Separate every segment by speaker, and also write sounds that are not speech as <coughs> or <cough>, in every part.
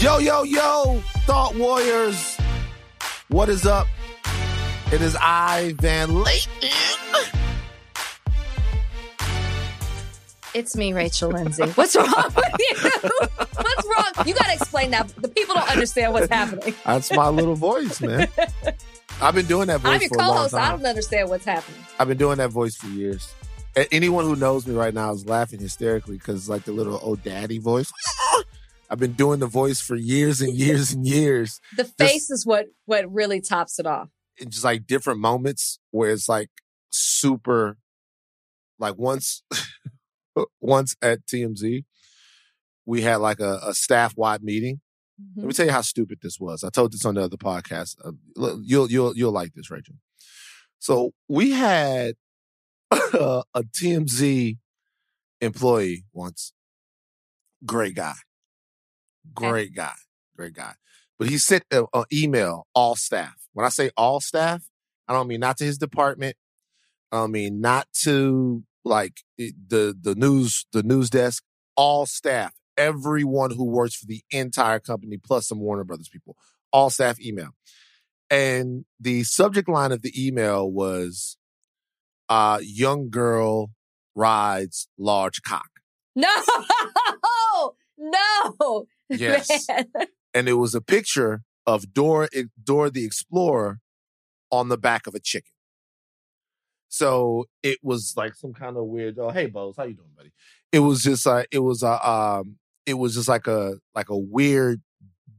Speaker 1: Yo, yo, yo, Thought Warriors. What is up? It is I, Van Lathan.
Speaker 2: It's me, Rachel Lindsay. What's wrong with you? <laughs> What's wrong? You got to explain that. The people don't understand what's happening.
Speaker 1: That's my little voice, man. I've been doing that voice
Speaker 2: I'm your
Speaker 1: for a long
Speaker 2: co-host. I don't understand what's happening.
Speaker 1: I've been doing that voice for years. Anyone who knows me right now is laughing hysterically because it's like the little old daddy voice. <laughs> I've been doing the voice for years and years and years.
Speaker 2: The face is what what really tops it off.
Speaker 1: It's just like different moments where it's like super, like once, <laughs> once at TMZ, we had like a, a staff wide meeting. Let me tell you how stupid this was. I told this on the other podcast. Uh, you'll you'll you'll like this, Rachel. So we had <coughs> a TMZ employee once. Great guy, great guy, great guy. But he sent an email all staff. When I say all staff, I don't mean not to his department. I mean not to like the the news the news desk. All staff, everyone who works for the entire company, plus some Warner Brothers people, all staff email. And the subject line of the email was uh young girl rides large cock.
Speaker 2: No, <laughs> no. <laughs>
Speaker 1: Yes. And it was a picture of Dora Dora the Explorer on the back of a chicken. So it was like some kind of weird. Oh, hey, Bose, how you doing, buddy? It was just like it was a um, it was just like a like a weird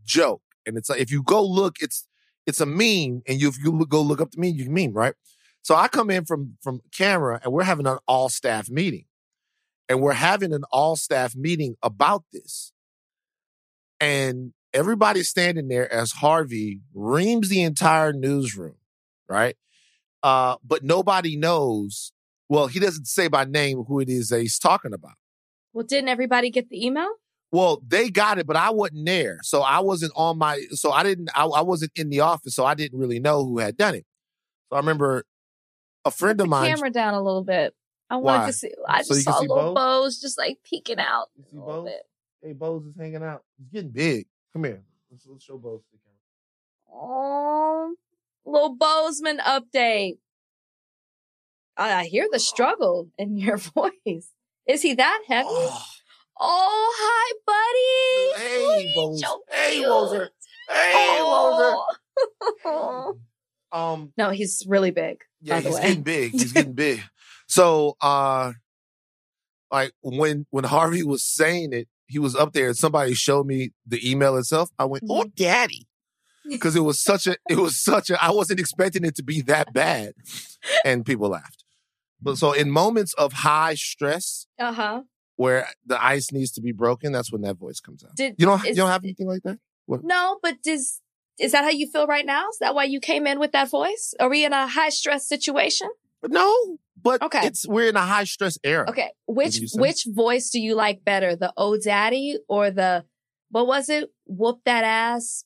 Speaker 1: joke, and it's like if you go look, it's it's a meme, and you if you go look up the meme, you can meme right. So I come in from from camera, and we're having an all staff meeting, and we're having an all staff meeting about this, and everybody's standing there as Harvey reams the entire newsroom, right? Uh, but nobody knows. Well, he doesn't say by name who it is that he's talking about.
Speaker 2: Well, didn't everybody get the email?
Speaker 1: Well, they got it, but I wasn't there, so I wasn't on my. So I didn't. I, I wasn't in the office, so I didn't really know who had done it. So I remember a friend of mine.
Speaker 2: camera down a little bit. I
Speaker 1: Why?
Speaker 2: to see. I
Speaker 1: So
Speaker 2: just saw little
Speaker 1: Bo?
Speaker 2: bows just like peeking out
Speaker 1: You see
Speaker 2: little
Speaker 1: Bo?
Speaker 2: bit.
Speaker 1: Hey, Bose is hanging out. He's getting big. Come here. Let's, let's show Bose the camera.
Speaker 2: Oh, little Bozeman update. I I hear the struggle in your <laughs> voice. Is he that heavy?
Speaker 1: Oh,
Speaker 2: Oh, hi, buddy.
Speaker 1: Hey, Bose.
Speaker 2: so
Speaker 1: Hey,
Speaker 2: cute.
Speaker 1: Hey.
Speaker 2: Oh. <laughs> <laughs>
Speaker 1: Um,
Speaker 2: no, he's really big.
Speaker 1: yeah, he's getting big. He's getting big. So, uh, like when when Harvey was saying it, he was up there and somebody showed me the email itself. I went, "Oh, daddy," <laughs> because it was such a it was such a I wasn't expecting it to be that bad, and people laughed. But so in moments of high stress
Speaker 2: Uh huh.
Speaker 1: where the ice needs to be broken, that's when that voice comes out.
Speaker 2: Did
Speaker 1: You don't you don't have anything like that?
Speaker 2: No, but does is that how you feel right now? Is that why you came in with that voice? Are we in a high stress situation?
Speaker 1: No, but
Speaker 2: Okay.
Speaker 1: it's we're in a high stress era.
Speaker 2: Okay, which which voice do you like better, the "Oh Daddy" or the what was it? Whoop that ass,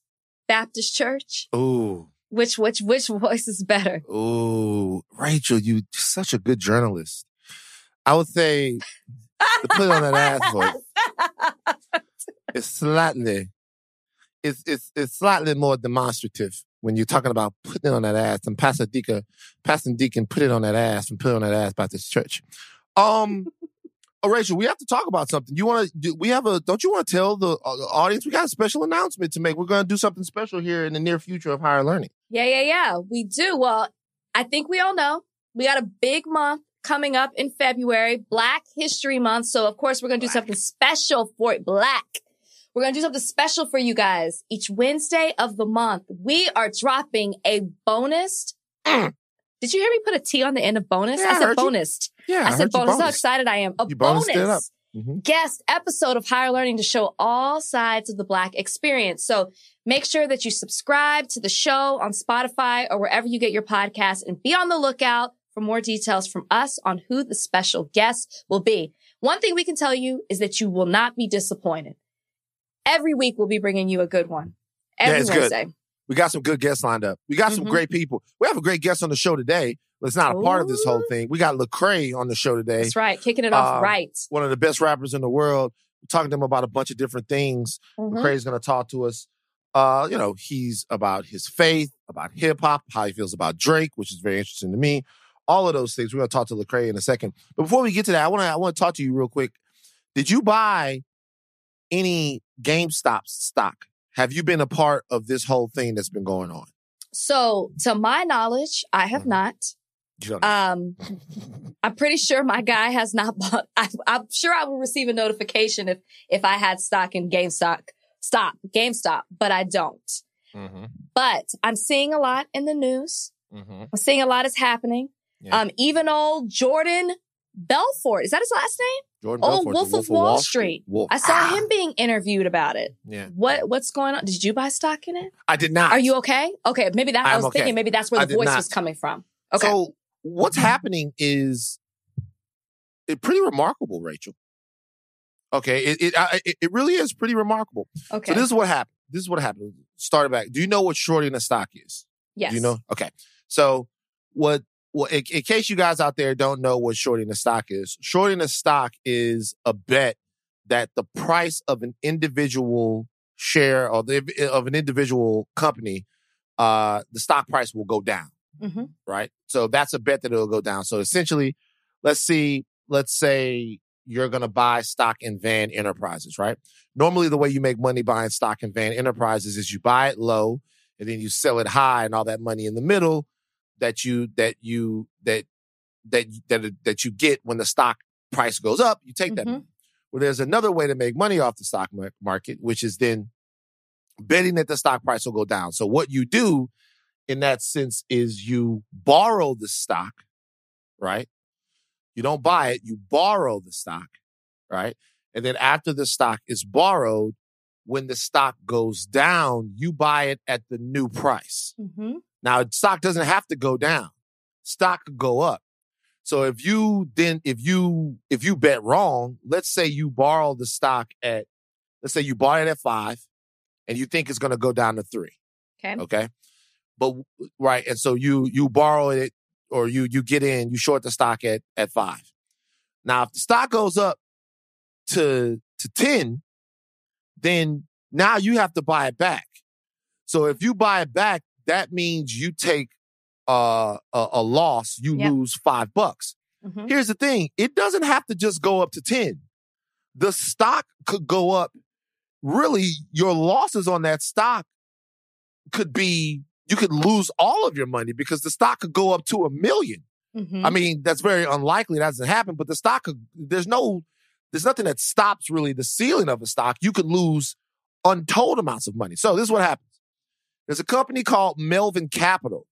Speaker 2: Baptist Church.
Speaker 1: Ooh.
Speaker 2: Which which which <laughs> voice is better?
Speaker 1: Ooh, Rachel, you such a good journalist. I would say the put on that ass voice. <laughs> It's slightly, it's it's it's slightly more demonstrative when you're talking about putting it on that ass. And Pastor Deacon, Pastor Deacon, put it on that ass and put it on that ass about this church. Um, oh, <laughs> Rachel, we have to talk about something. You want to? We have a. Don't you want to tell the uh, audience we got a special announcement to make? We're going to do something special here in the near future of higher learning.
Speaker 2: Yeah, yeah, yeah. We do. Well, I think we all know we got a big month coming up in February, Black History Month. So, of course, we're going to do something special for it. Black. We're going to do something special for you guys. Each Wednesday of the month, we are dropping a bonus. <clears throat> Did you hear me put a T on the end of bonus?
Speaker 1: Yeah,
Speaker 2: I
Speaker 1: I
Speaker 2: said
Speaker 1: you.
Speaker 2: bonus.
Speaker 1: Yeah,
Speaker 2: I, said
Speaker 1: heard
Speaker 2: bonus. How excited I am. A
Speaker 1: You bonused it up.
Speaker 2: bonus
Speaker 1: Mhm.
Speaker 2: guest episode of Higher Learning to show all sides of the Black experience. So make sure that you subscribe to the show on Spotify or wherever you get your podcasts and be on the lookout for more details from us on who the special guest will be. One thing we can tell you is that you will not be disappointed. Every week we'll be bringing you a good one. Every
Speaker 1: it's good.
Speaker 2: Wednesday.
Speaker 1: We got some good guests lined up. We got some
Speaker 2: Mhm.
Speaker 1: great people. We have a great guest on the show today, but it's not a part of this whole thing. We got Lecrae on the show today,
Speaker 2: That's right. Kicking it off
Speaker 1: Um,
Speaker 2: right.
Speaker 1: one of the best rappers in the world. talking to him about a bunch of different things.
Speaker 2: Mhm.
Speaker 1: Craig's going to talk to us. Uh, you know, he's about his faith, about hip hop, how he feels about Drake, which is very interesting to me. All of those things. We're going to talk to Lecrae in a second. But before we get to that, I want to I want to talk to you real quick. Did you buy any GameStop stock? Have you been a part of this whole thing that's been going on?
Speaker 2: So, to my knowledge, I have
Speaker 1: Mhm.
Speaker 2: not.
Speaker 1: You don't know.
Speaker 2: Um, <laughs> I'm pretty sure my guy has not bought. <laughs> I, I'm sure I will receive a notification if if I had stock in GameStop, stop GameStop, but I don't.
Speaker 1: mm-hmm.
Speaker 2: But I'm seeing a lot in the news.
Speaker 1: Mm-hmm.
Speaker 2: I'm seeing a lot is happening.
Speaker 1: Yeah.
Speaker 2: Um, even old Jordan Belfort is that his last name?
Speaker 1: Jordan
Speaker 2: Oh,
Speaker 1: Belfort, the
Speaker 2: Wolf of Wall Street.
Speaker 1: Wolf.
Speaker 2: I saw
Speaker 1: Ah,
Speaker 2: him being interviewed about it.
Speaker 1: Yeah,
Speaker 2: What what's going on? Did you buy stock in it?
Speaker 1: I did not.
Speaker 2: Are you okay? Okay, maybe that I
Speaker 1: I'm
Speaker 2: was
Speaker 1: okay.
Speaker 2: thinking maybe that's where
Speaker 1: I
Speaker 2: the voice
Speaker 1: not.
Speaker 2: was coming from. Okay.
Speaker 1: So what's happening is it pretty remarkable, Rachel. Okay, it it I, it, it really is pretty remarkable.
Speaker 2: okay.
Speaker 1: So this is what happened. This is what happened. Started back. Do you know what shorting a stock is?
Speaker 2: yes.
Speaker 1: Do you know? Okay. So what? Well, in, in case you guys out there don't know what shorting a stock is, shorting a stock is a bet that the price of an individual share or the, of an individual company, uh, the stock price will go down
Speaker 2: hmm
Speaker 1: right? So that's a bet that it'll go down. So essentially, let's see, let's say you're going to buy stock in Van Enterprises, right? Normally, the way you make money buying stock in Van Enterprises is you buy it low and then you sell it high, and all that money in the middle that you that you that that that that you get when the stock price goes up, you take that.
Speaker 2: Mhm.
Speaker 1: money. Well, there's another way to make money off the stock market, which is then betting that the stock price will go down. So what you do in that sense is you borrow the stock, right? You don't buy it, you borrow the stock, right? And then after the stock is borrowed, when the stock goes down, you buy it at the new price.
Speaker 2: hmm
Speaker 1: Now, stock doesn't have to go down. Stock could go up. So if you then if you if you bet wrong, let's say you borrow the stock at let's say you bought it at 5 and you think it's going to go down to 3
Speaker 2: Okay.
Speaker 1: okay but right and so you you borrow it or you you get in you short the stock at at five now if the stock goes up to to 10 then now you have to buy it back so if you buy it back that means you take uh, a, a loss you
Speaker 2: Yep.
Speaker 1: lose five bucks
Speaker 2: hmm
Speaker 1: Here's the thing it doesn't have to just go up to 10. The stock could go up. Really, your losses on that stock could be, you could lose all of your money because the stock could go up to a 1000000
Speaker 2: hmm
Speaker 1: I mean, that's very unlikely. That doesn't happen, but the stock could, there's no, there's nothing that stops really the ceiling of a stock. You could lose untold amounts of money. So this is what happens. There's a company called Melvin Capital.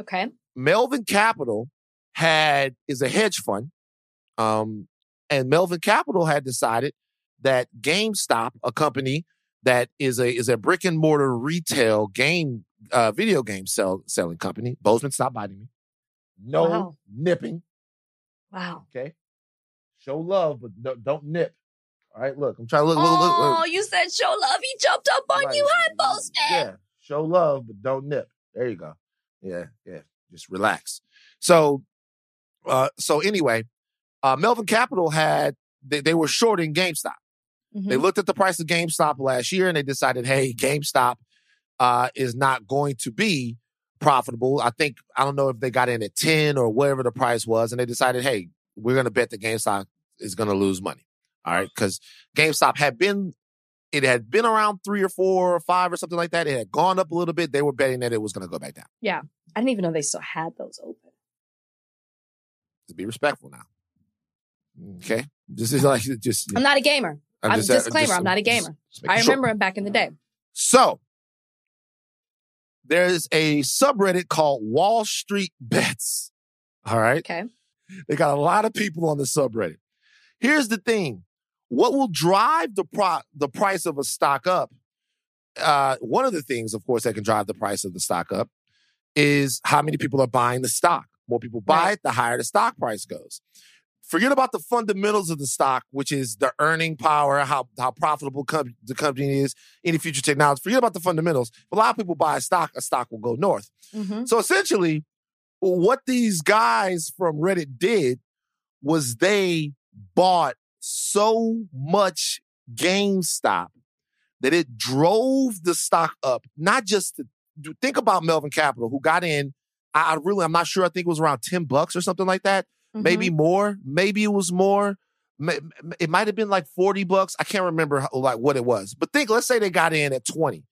Speaker 2: Okay.
Speaker 1: Melvin Capital had is a hedge fund, um, and Melvin Capital had decided that GameStop, a company that is a is a brick and mortar retail game uh, video game sell, selling company. Bozeman, stop biting me. No
Speaker 2: Wow.
Speaker 1: nipping.
Speaker 2: Wow.
Speaker 1: Okay, show love, but don't, don't nip. All right, look, I'm trying to look. look, look,
Speaker 2: oh,
Speaker 1: look.
Speaker 2: you said show love. He jumped up on
Speaker 1: Right.
Speaker 2: you, high post man.
Speaker 1: Yeah, show love, but don't nip. There you go. Yeah, yeah. Just relax. So, uh, so anyway, uh, Melvin Capital had they, they were shorting GameStop.
Speaker 2: Mhm.
Speaker 1: They looked at the price of GameStop last year and they decided, hey, GameStop uh, is not going to be profitable. I think I don't know if they got in at ten or whatever the price was, and they decided, hey, we're going to bet that GameStop is going to lose money. All right, because GameStop had been it had been around three or four or five or something like that. It had gone up a little bit. They were betting that it was going to go back down. Yeah.
Speaker 2: I didn't even know they still had those open.
Speaker 1: To be respectful now. Okay, this is like <laughs> just.
Speaker 2: I'm not a gamer. I'm,
Speaker 1: just- uh,
Speaker 2: disclaimer.
Speaker 1: just-
Speaker 2: I'm not a gamer. I
Speaker 1: sure.
Speaker 2: remember him back in the day.
Speaker 1: So there's a subreddit called Wall Street Bets. All right.
Speaker 2: Okay.
Speaker 1: They got a lot of people on the subreddit. Here's the thing. What will drive the pro- the price of a stock up? Uh, one of the things, of course, that can drive the price of the stock up is how many people are buying the stock. More people buy
Speaker 2: Right.
Speaker 1: it, the higher the stock price goes. Forget about the fundamentals of the stock, which is the earning power, how how profitable com- the company is, any future technology. Forget about the fundamentals. If a lot of people buy a stock, a stock will go north.
Speaker 2: hmm
Speaker 1: So essentially, what these guys from Reddit did was they bought so much GameStop that it drove the stock up, not just to think about Melvin Capital, who got in. I, I really, I'm not sure. I think it was around 10 bucks or something like that.
Speaker 2: Mhm.
Speaker 1: Maybe more. Maybe it was more. It might have been like 40 bucks. I can't remember how, like what it was. But think, let's say they got in at 20.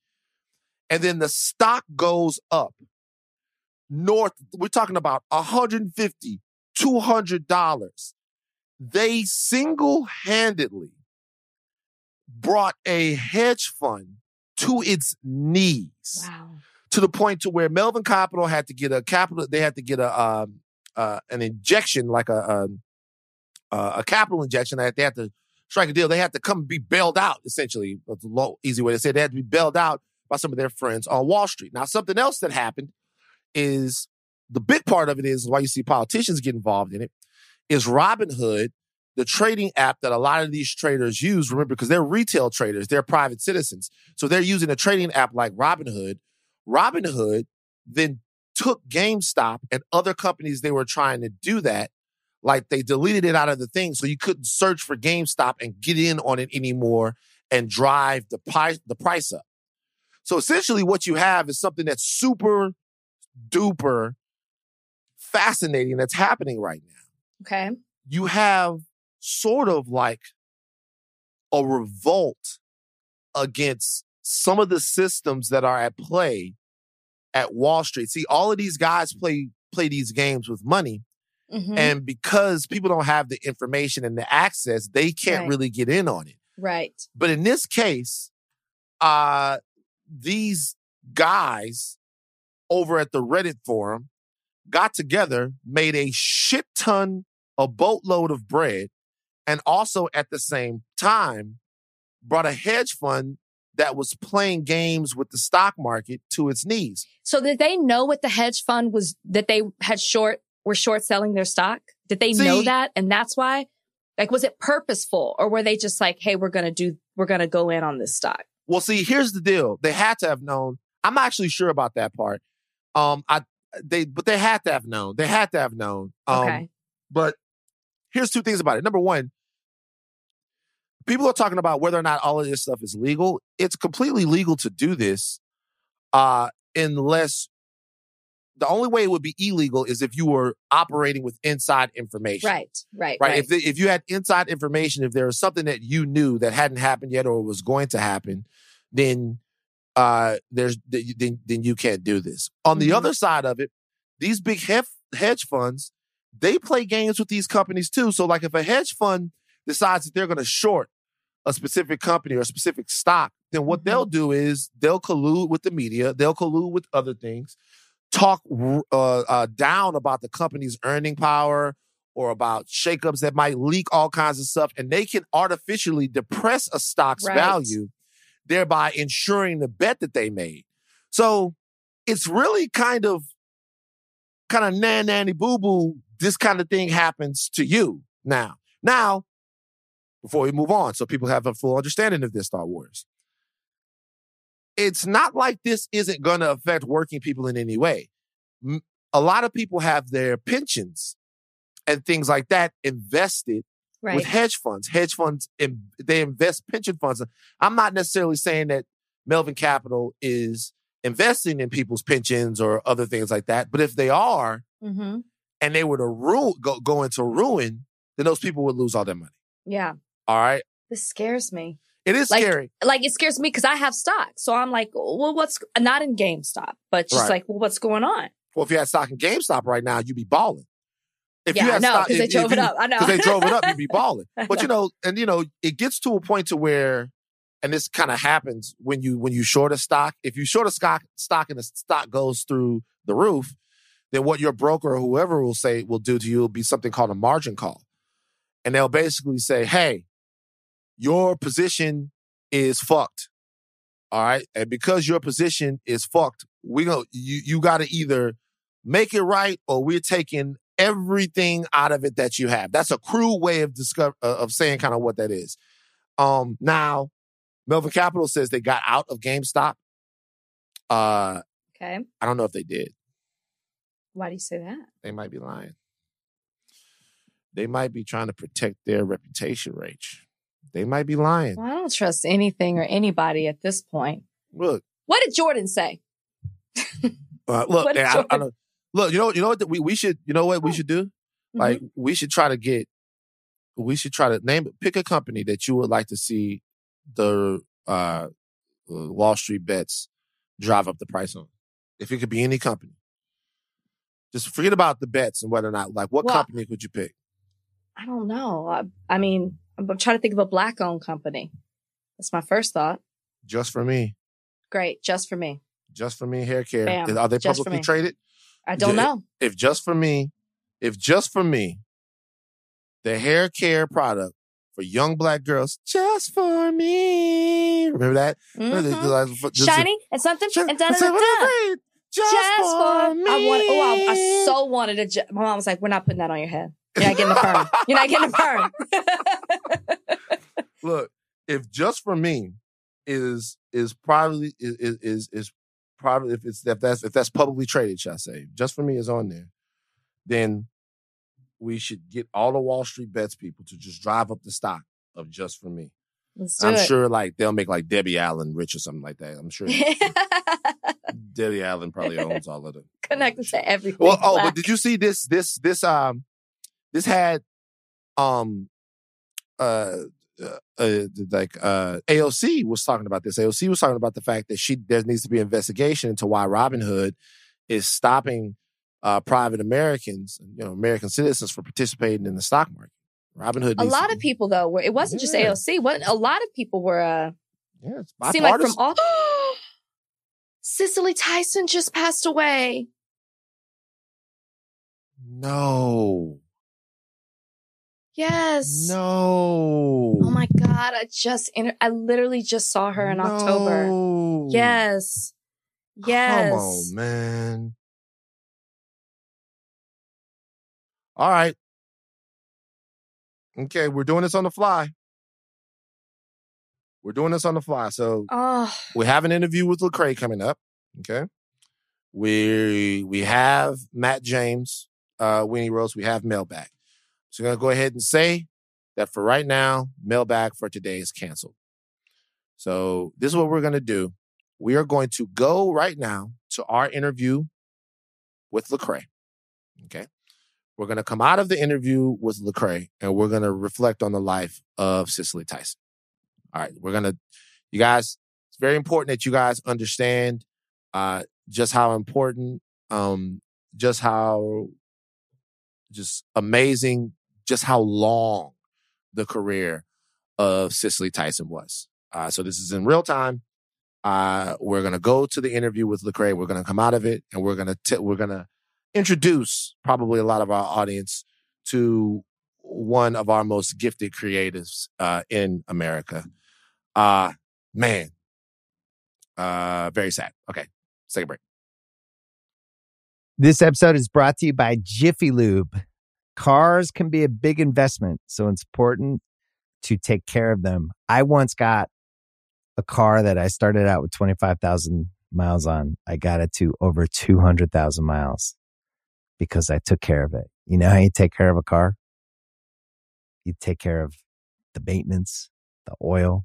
Speaker 1: And then the stock goes up north. We're talking about 150, 200 dollars. They single-handedly brought a hedge fund to its knees
Speaker 2: Wow.
Speaker 1: to the point to where Melvin Capital had to get a capital. They had to get a um, uh, an injection, like a um, uh, a capital injection. That they had to strike a deal. They had to come be bailed out. Essentially, that's a low, easy way to say it. They had to be bailed out by some of their friends on Wall Street. Now, something else that happened is the big part of it is why you see politicians get involved in it. Is Robinhood the trading app that a lot of these traders use? Remember, because they're retail traders, they're private citizens, so they're using a trading app like Robinhood. Robinhood then took GameStop and other companies they were trying to do that. Like they deleted it out of the thing, so you couldn't search for GameStop and get in on it anymore and drive the price the price up. So essentially, what you have is something that's super duper fascinating that's happening right now.
Speaker 2: Okay.
Speaker 1: You have sort of like a revolt against some of the systems that are at play at Wall Street. See, all of these guys play play these games with money,
Speaker 2: Mhm.
Speaker 1: and because people don't have the information and the access, they can't
Speaker 2: Right.
Speaker 1: really get in on it.
Speaker 2: right.
Speaker 1: But in this case, uh, these guys over at the Reddit forum got together, made a shit ton, a boatload of bread, and also at the same time brought a hedge fund that was playing games with the stock market to its knees.
Speaker 2: So did they know what the hedge fund was that they had short were short selling their stock? Did they
Speaker 1: See-
Speaker 2: know that? And that's why? Like was it purposeful or were they just like, hey, we're gonna do we're gonna go in on this stock?
Speaker 1: Well, see, here's the deal. They had to have known. I'm actually sure about that part. Um, I they but they had to have known. They had to have known. Um,
Speaker 2: Okay.
Speaker 1: But here's two things about it. Number one, people are talking about whether or not all of this stuff is legal. It's completely legal to do this, uh, unless the only way it would be illegal is if you were operating with inside information.
Speaker 2: Right, right,
Speaker 1: Right.
Speaker 2: right.
Speaker 1: If the, if you had inside information, if there was something that you knew that hadn't happened yet or was going to happen, then uh, there's then then you can't do this. On the
Speaker 2: Mhm.
Speaker 1: other side of it, these big hef- hedge funds, they play games with these companies too. So like if a hedge fund decides that they're going to short a specific company or a specific stock, then what they'll do is they'll collude with the media, they'll collude with other things, talk uh, uh, down about the company's earning power or about shakeups that might leak all kinds of stuff, and they can artificially depress a stock's
Speaker 2: Right.
Speaker 1: value, thereby ensuring the bet that they made. So it's really kind of kind of nan nanny boo boo. This kind of thing happens to you now. Now, before we move on, so people have a full understanding of this Star Wars. It's not like this isn't going to affect working people in any way. A lot of people have their pensions and things like that invested
Speaker 2: right.
Speaker 1: with hedge funds. Hedge funds, they invest pension funds. I'm not necessarily saying that Melvin Capital is investing in people's pensions or other things like that, but if they are
Speaker 2: hmm
Speaker 1: and they were to ruin, go, go into ruin, then those people would lose all their money.
Speaker 2: Yeah.
Speaker 1: All right.
Speaker 2: This scares me.
Speaker 1: It is
Speaker 2: Like,
Speaker 1: scary.
Speaker 2: Like it scares me because I have stock. So I'm like, well, what's not in GameStop, but just
Speaker 1: Right.
Speaker 2: like, well, what's going on?
Speaker 1: Well, if you had stock in GameStop right now, you'd be balling. If
Speaker 2: yeah, I know
Speaker 1: stock-
Speaker 2: because they drove it
Speaker 1: you-
Speaker 2: up. I know
Speaker 1: because they drove it up, you'd be <laughs> balling. But you know, and you know, it gets to a point to where, and this kind of happens when you when you short a stock. If you short a stock stock and the stock goes through the roof, then what your broker or whoever will say will do to you will be something called a margin call, and they'll basically say, "Hey, your position is fucked." All right, and because your position is fucked, we go. You you got to either make it right or we're taking everything out of it that you have. That's a cruel way of discover uh, of saying kind of what that is. Um, now, Melvin Capital says they got out of GameStop. Uh,
Speaker 2: okay.
Speaker 1: I don't know if they did.
Speaker 2: Why do you say that?
Speaker 1: They might be lying. They might be trying to protect their reputation, Rach. they might be lying.
Speaker 2: Well, I don't trust anything or anybody at this point.
Speaker 1: Look,
Speaker 2: What did Jordan say?
Speaker 1: uh, <laughs> look, I,
Speaker 2: Jordan-
Speaker 1: I don't, look. You know, you know what? We we should. You know what we
Speaker 2: Oh.
Speaker 1: should do?
Speaker 2: Mm-hmm.
Speaker 1: Like we should try to get. We should try to name pick a company that you would like to see the uh, Wall Street bets drive up the price on. If it could be any company, just forget about the bets and whether or not. Like, what
Speaker 2: Well-
Speaker 1: company could you pick?
Speaker 2: I don't know. I, I mean, I'm, I'm trying to think of a black owned company. That's my first thought.
Speaker 1: Just for me,
Speaker 2: Great. Just for me.
Speaker 1: just for me hair care.
Speaker 2: Bam.
Speaker 1: Are they
Speaker 2: Just
Speaker 1: publicly traded?
Speaker 2: I don't know.
Speaker 1: if just for me, if just for me, the hair care product for young black girls, just for me. Remember that?
Speaker 2: Mhm.
Speaker 1: Just-
Speaker 2: Shiny and something and da da.
Speaker 1: Just,
Speaker 2: Just for
Speaker 1: for me.
Speaker 2: I want. Oh, I, I so wanted a. ju- My mom was like, "We're not putting that on your head. You're not getting a perm. You're not getting a perm." <laughs>
Speaker 1: Look, if just for me is is probably is is is, is probably if it's if that's if that's publicly traded, shall I say, just for me is on there, then we should get all the Wall Street bets people to just drive up the stock of just for me.
Speaker 2: Let's do
Speaker 1: I'm
Speaker 2: it.
Speaker 1: sure like they'll make like Debbie Allen rich or something like that. I'm sure <laughs> Debbie Allen probably owns all of them. <laughs>
Speaker 2: Connected to everything.
Speaker 1: Well, oh,
Speaker 2: black.
Speaker 1: but did you see this? This this um this had um uh, uh, uh like uh AOC was talking about this. AOC was talking about the fact that she there needs to be investigation into why Robinhood is stopping uh private Americans, you know, American citizens from participating in the stock market. Robinhood
Speaker 2: a lot of people though were. It wasn't just AOC. What a lot of people were. uh
Speaker 1: yeah, it's
Speaker 2: Seemed like from all. <gasps> <gasps> Cicely Tyson just passed away.
Speaker 1: No.
Speaker 2: Yes.
Speaker 1: No.
Speaker 2: Oh my god! I just inter- I literally just saw her in October.
Speaker 1: No.
Speaker 2: Yes. Yes.
Speaker 1: Come on, man. All right. Okay, we're doing this on the fly. We're doing this on the fly. So
Speaker 2: Oh,
Speaker 1: we have an interview with Lecrae coming up. Okay. We we have Matt James, uh, Winnie Rose. We have mailbag. So I'm gonna go ahead and say that for right now, mailbag for today is canceled. So this is what we're gonna do. We are going to go right now to our interview with Lecrae. Okay. We're gonna come out of the interview with Lecrae and we're gonna reflect on the life of Cicely Tyson. All right, we're gonna, you guys. It's very important that you guys understand uh, just how important, um, just how, just amazing, just how long the career of Cicely Tyson was. Uh, so this is in real time. Uh, we're gonna go to the interview with Lecrae. We're gonna come out of it, and we're gonna t- we're gonna introduce probably a lot of our audience to one of our most gifted creatives uh, in America. Uh man. Uh very sad. Okay. Let's take a break.
Speaker 3: This episode is brought to you by Jiffy Lube. Cars can be a big investment, so it's important to take care of them. I once got a car that I started out with 25,000 miles on. I got it to over 200,000 miles because I took care of it. You know how you take care of a car? You take care of the maintenance, the oil,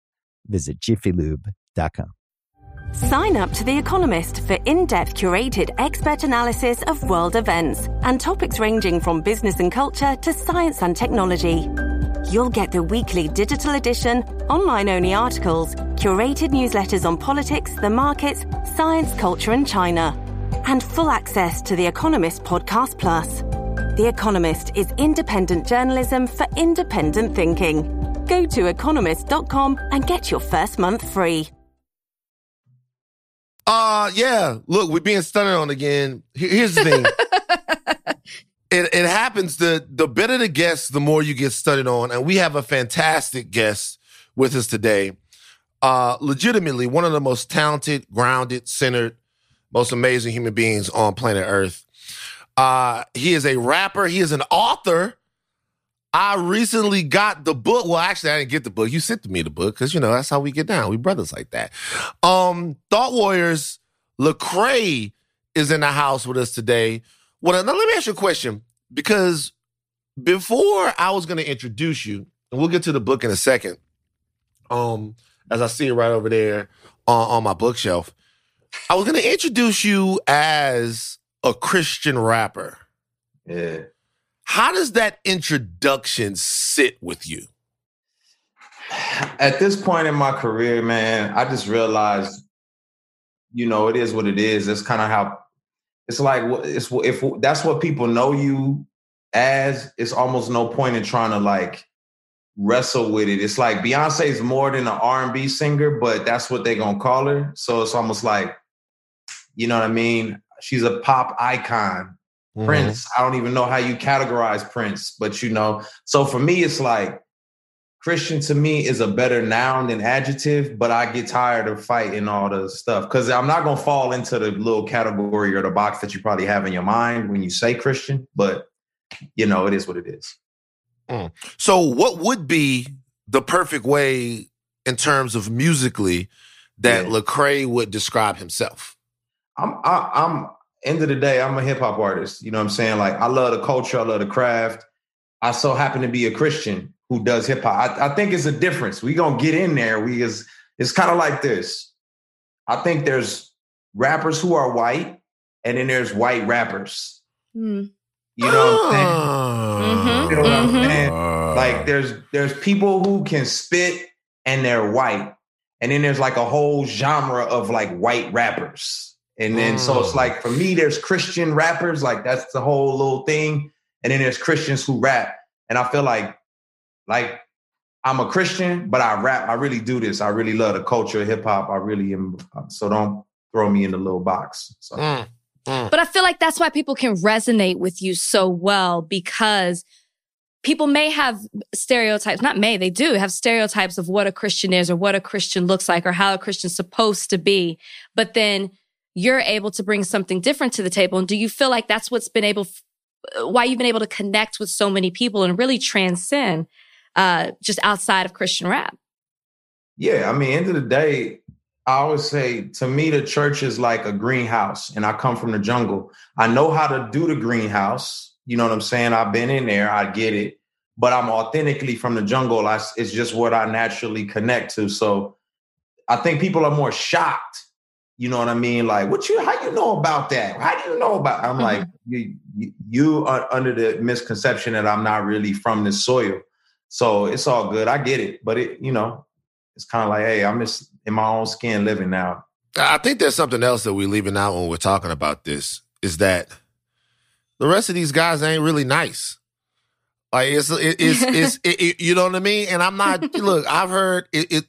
Speaker 3: visit jiffylube.com.
Speaker 4: Sign up to The Economist for in depth curated expert analysis of world events and topics ranging from business and culture to science and technology. You'll get the weekly digital edition, online only articles, curated newsletters on politics, the markets, science, culture, and China, and full access to The Economist Podcast Plus. The Economist is independent journalism for independent thinking. Go to economist.com and get your first month free.
Speaker 1: Uh yeah. Look, we're being stunted on again. Here's the thing. <laughs> it it happens that the better the guest, the more you get studied on. And we have a fantastic guest with us today. Uh, legitimately, one of the most talented, grounded, centered, most amazing human beings on planet Earth. Uh, he is a rapper. He is an author. I recently got the book. Well, actually, I didn't get the book. You sent me the book because you know that's how we get down. We brothers like that. Um, Thought Warriors Lecrae is in the house with us today. Well, now let me ask you a question because before I was going to introduce you, and we'll get to the book in a second. Um, as I see it right over there on, on my bookshelf, I was going to introduce you as a Christian rapper.
Speaker 5: Yeah.
Speaker 1: How does that introduction sit with you?
Speaker 5: At this point in my career, man, I just realized, you know, it is what it is. It's kind of how it's like it's if that's what people know you as, it's almost no point in trying to like wrestle with it. It's like Beyonce is more than an R&B singer, but that's what they're to call her. So it's almost like you know what I mean? She's a pop icon. Mm-hmm. Prince, I don't even know how you categorize Prince, but you know. So for me it's like Christian to me is a better noun than adjective, but I get tired of fighting all the stuff because I'm not gonna fall into the little category or the box that you probably have in your mind when you say Christian, but you know, it is what it is.
Speaker 1: Mm. So, what would be the perfect way in terms of musically that yeah. Lecrae would describe himself?
Speaker 5: I'm, I, I'm. End of the day, I'm a hip hop artist. You know what I'm saying? Like, I love the culture, I love the craft. I so happen to be a Christian who does hip hop. I, I, think it's a difference. We gonna get in there. We is it's kind of like this. I think there's rappers who are white, and then there's white rappers. Mm. You know what I'm saying? Mm-hmm. You know what I'm saying? Like there's there's people who can spit and they're white. And then there's like a whole genre of like white rappers. And then mm. so it's like for me, there's Christian rappers, like that's the whole little thing. And then there's Christians who rap. And I feel like like I'm a Christian, but I rap. I really do this. I really love the culture of hip hop. I really am. So don't throw me in the little box. So. Mm.
Speaker 2: Mm. But I feel like that's why people can resonate with you so well because people may have stereotypes, not may, they do have stereotypes of what a Christian is or what a Christian looks like or how a Christian's supposed to be. But then you're able to bring something different to the table. And do you feel like that's what's been able, why you've been able to connect with so many people and really transcend uh, just outside of Christian rap?
Speaker 5: Yeah. I mean, end of the day, I always say to me, the church is like a greenhouse, and I come from the jungle. I know how to do the greenhouse. You know what I'm saying? I've been in there, I get it, but I'm authentically from the jungle. I, it's just what I naturally connect to. So I think people are more shocked. You know what I mean? Like, what you? How you know about that? How do you know about? I'm mm-hmm. like, you, you, you are under the misconception that I'm not really from this soil. So it's all good. I get it, but it, you know, it's kind of like, hey, I'm just in my own skin living now.
Speaker 1: I think there's something else that we're leaving out when we're talking about this is that the rest of these guys ain't really nice. Like it's it, it's it's <laughs> it, it, you know what I mean. And I'm not look. I've heard it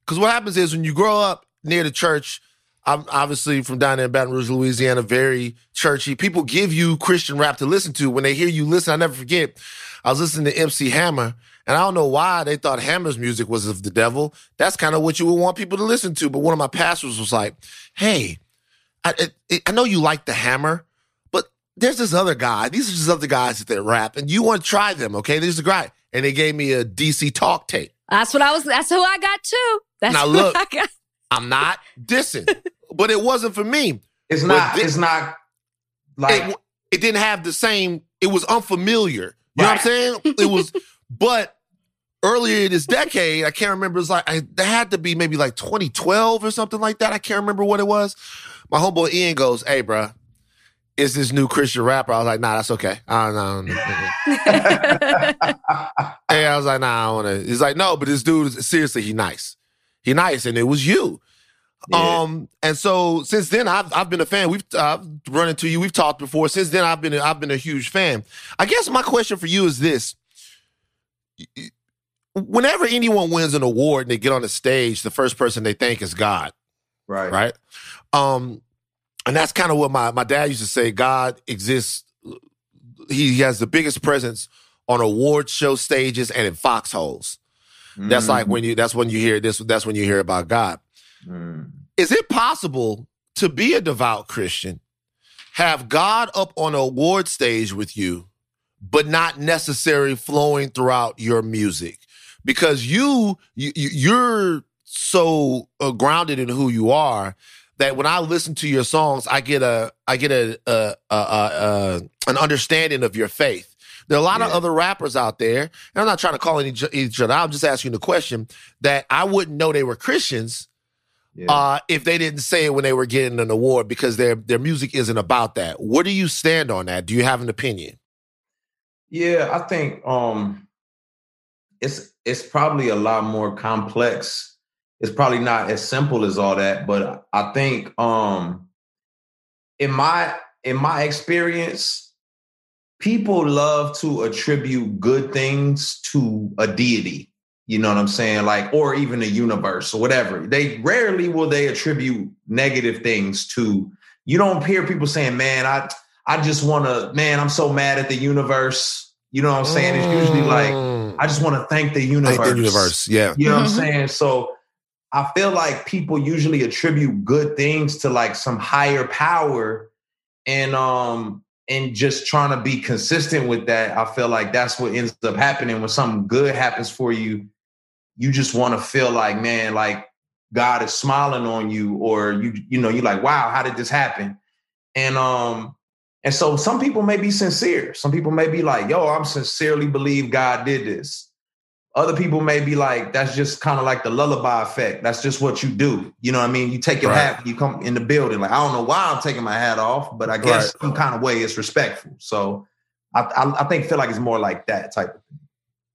Speaker 1: because what happens is when you grow up near the church. I'm obviously from down there in Baton Rouge, Louisiana, very churchy. People give you Christian rap to listen to. When they hear you listen, I never forget. I was listening to MC Hammer, and I don't know why they thought Hammer's music was of the devil. That's kind of what you would want people to listen to. But one of my pastors was like, hey, I, I, I know you like the Hammer, but there's this other guy. These are just other guys that they rap, and you want to try them, okay? There's a guy. And they gave me a DC talk tape.
Speaker 2: That's what I was, that's who I got too. That's
Speaker 1: now look, I'm not dissing, <laughs> but it wasn't for me.
Speaker 5: It's not, this, it's not like.
Speaker 1: It, it didn't have the same, it was unfamiliar. You right. know what I'm saying? It was, <laughs> but earlier in this decade, I can't remember. It was like I, that had to be maybe like 2012 or something like that. I can't remember what it was. My homeboy Ian goes, "Hey, bro, is this new Christian rapper?" I was like, "Nah, that's okay." I don't know. <laughs> hey, I was like, "Nah, I don't want to." He's like, "No, but this dude, is, seriously, he nice. He nice, and it was you." Yeah. Um, and so since then, I've I've been a fan. We've I've run into you. We've talked before. Since then, I've been I've been a huge fan. I guess my question for you is this: whenever anyone wins an award and they get on the stage, the first person they thank is God.
Speaker 5: Right.
Speaker 1: Right. Um, and that's kind of what my, my dad used to say. God exists. He, he has the biggest presence on award show stages and in foxholes. That's like when you that's when you hear this that's when you hear about God.
Speaker 5: Mm.
Speaker 1: Is it possible to be a devout Christian, have God up on a award stage with you, but not necessarily flowing throughout your music? Because you, you you're so uh, grounded in who you are that when I listen to your songs, I get a I get a, a, a, a an understanding of your faith. There are a lot yeah. of other rappers out there, and I'm not trying to call each, each other. I'm just asking the question that I wouldn't know they were Christians yeah. uh, if they didn't say it when they were getting an award because their their music isn't about that. Where do you stand on that? Do you have an opinion?
Speaker 5: Yeah, I think um, it's it's probably a lot more complex it's probably not as simple as all that, but I think um in my in my experience, people love to attribute good things to a deity. You know what I'm saying? Like, or even the universe or whatever. They rarely will they attribute negative things to. You don't hear people saying, "Man, I I just want to." Man, I'm so mad at the universe. You know what I'm saying? It's usually like, mm. "I just want to thank the universe." Thank
Speaker 1: the universe, yeah.
Speaker 5: You know what I'm saying? So I feel like people usually attribute good things to like some higher power and um and just trying to be consistent with that. I feel like that's what ends up happening when something good happens for you. You just want to feel like, man, like God is smiling on you, or you, you know, you're like, wow, how did this happen? And um, and so some people may be sincere. Some people may be like, yo, I'm sincerely believe God did this. Other people may be like, that's just kind of like the lullaby effect. That's just what you do. You know what I mean? You take your right. hat, you come in the building. Like, I don't know why I'm taking my hat off, but I guess right. some kind of way it's respectful. So I, I, I, think feel like it's more like that type of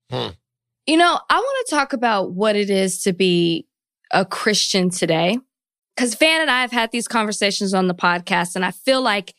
Speaker 5: thing.
Speaker 2: Hmm. You know, I want to talk about what it is to be a Christian today. Because Van and I have had these conversations on the podcast, and I feel like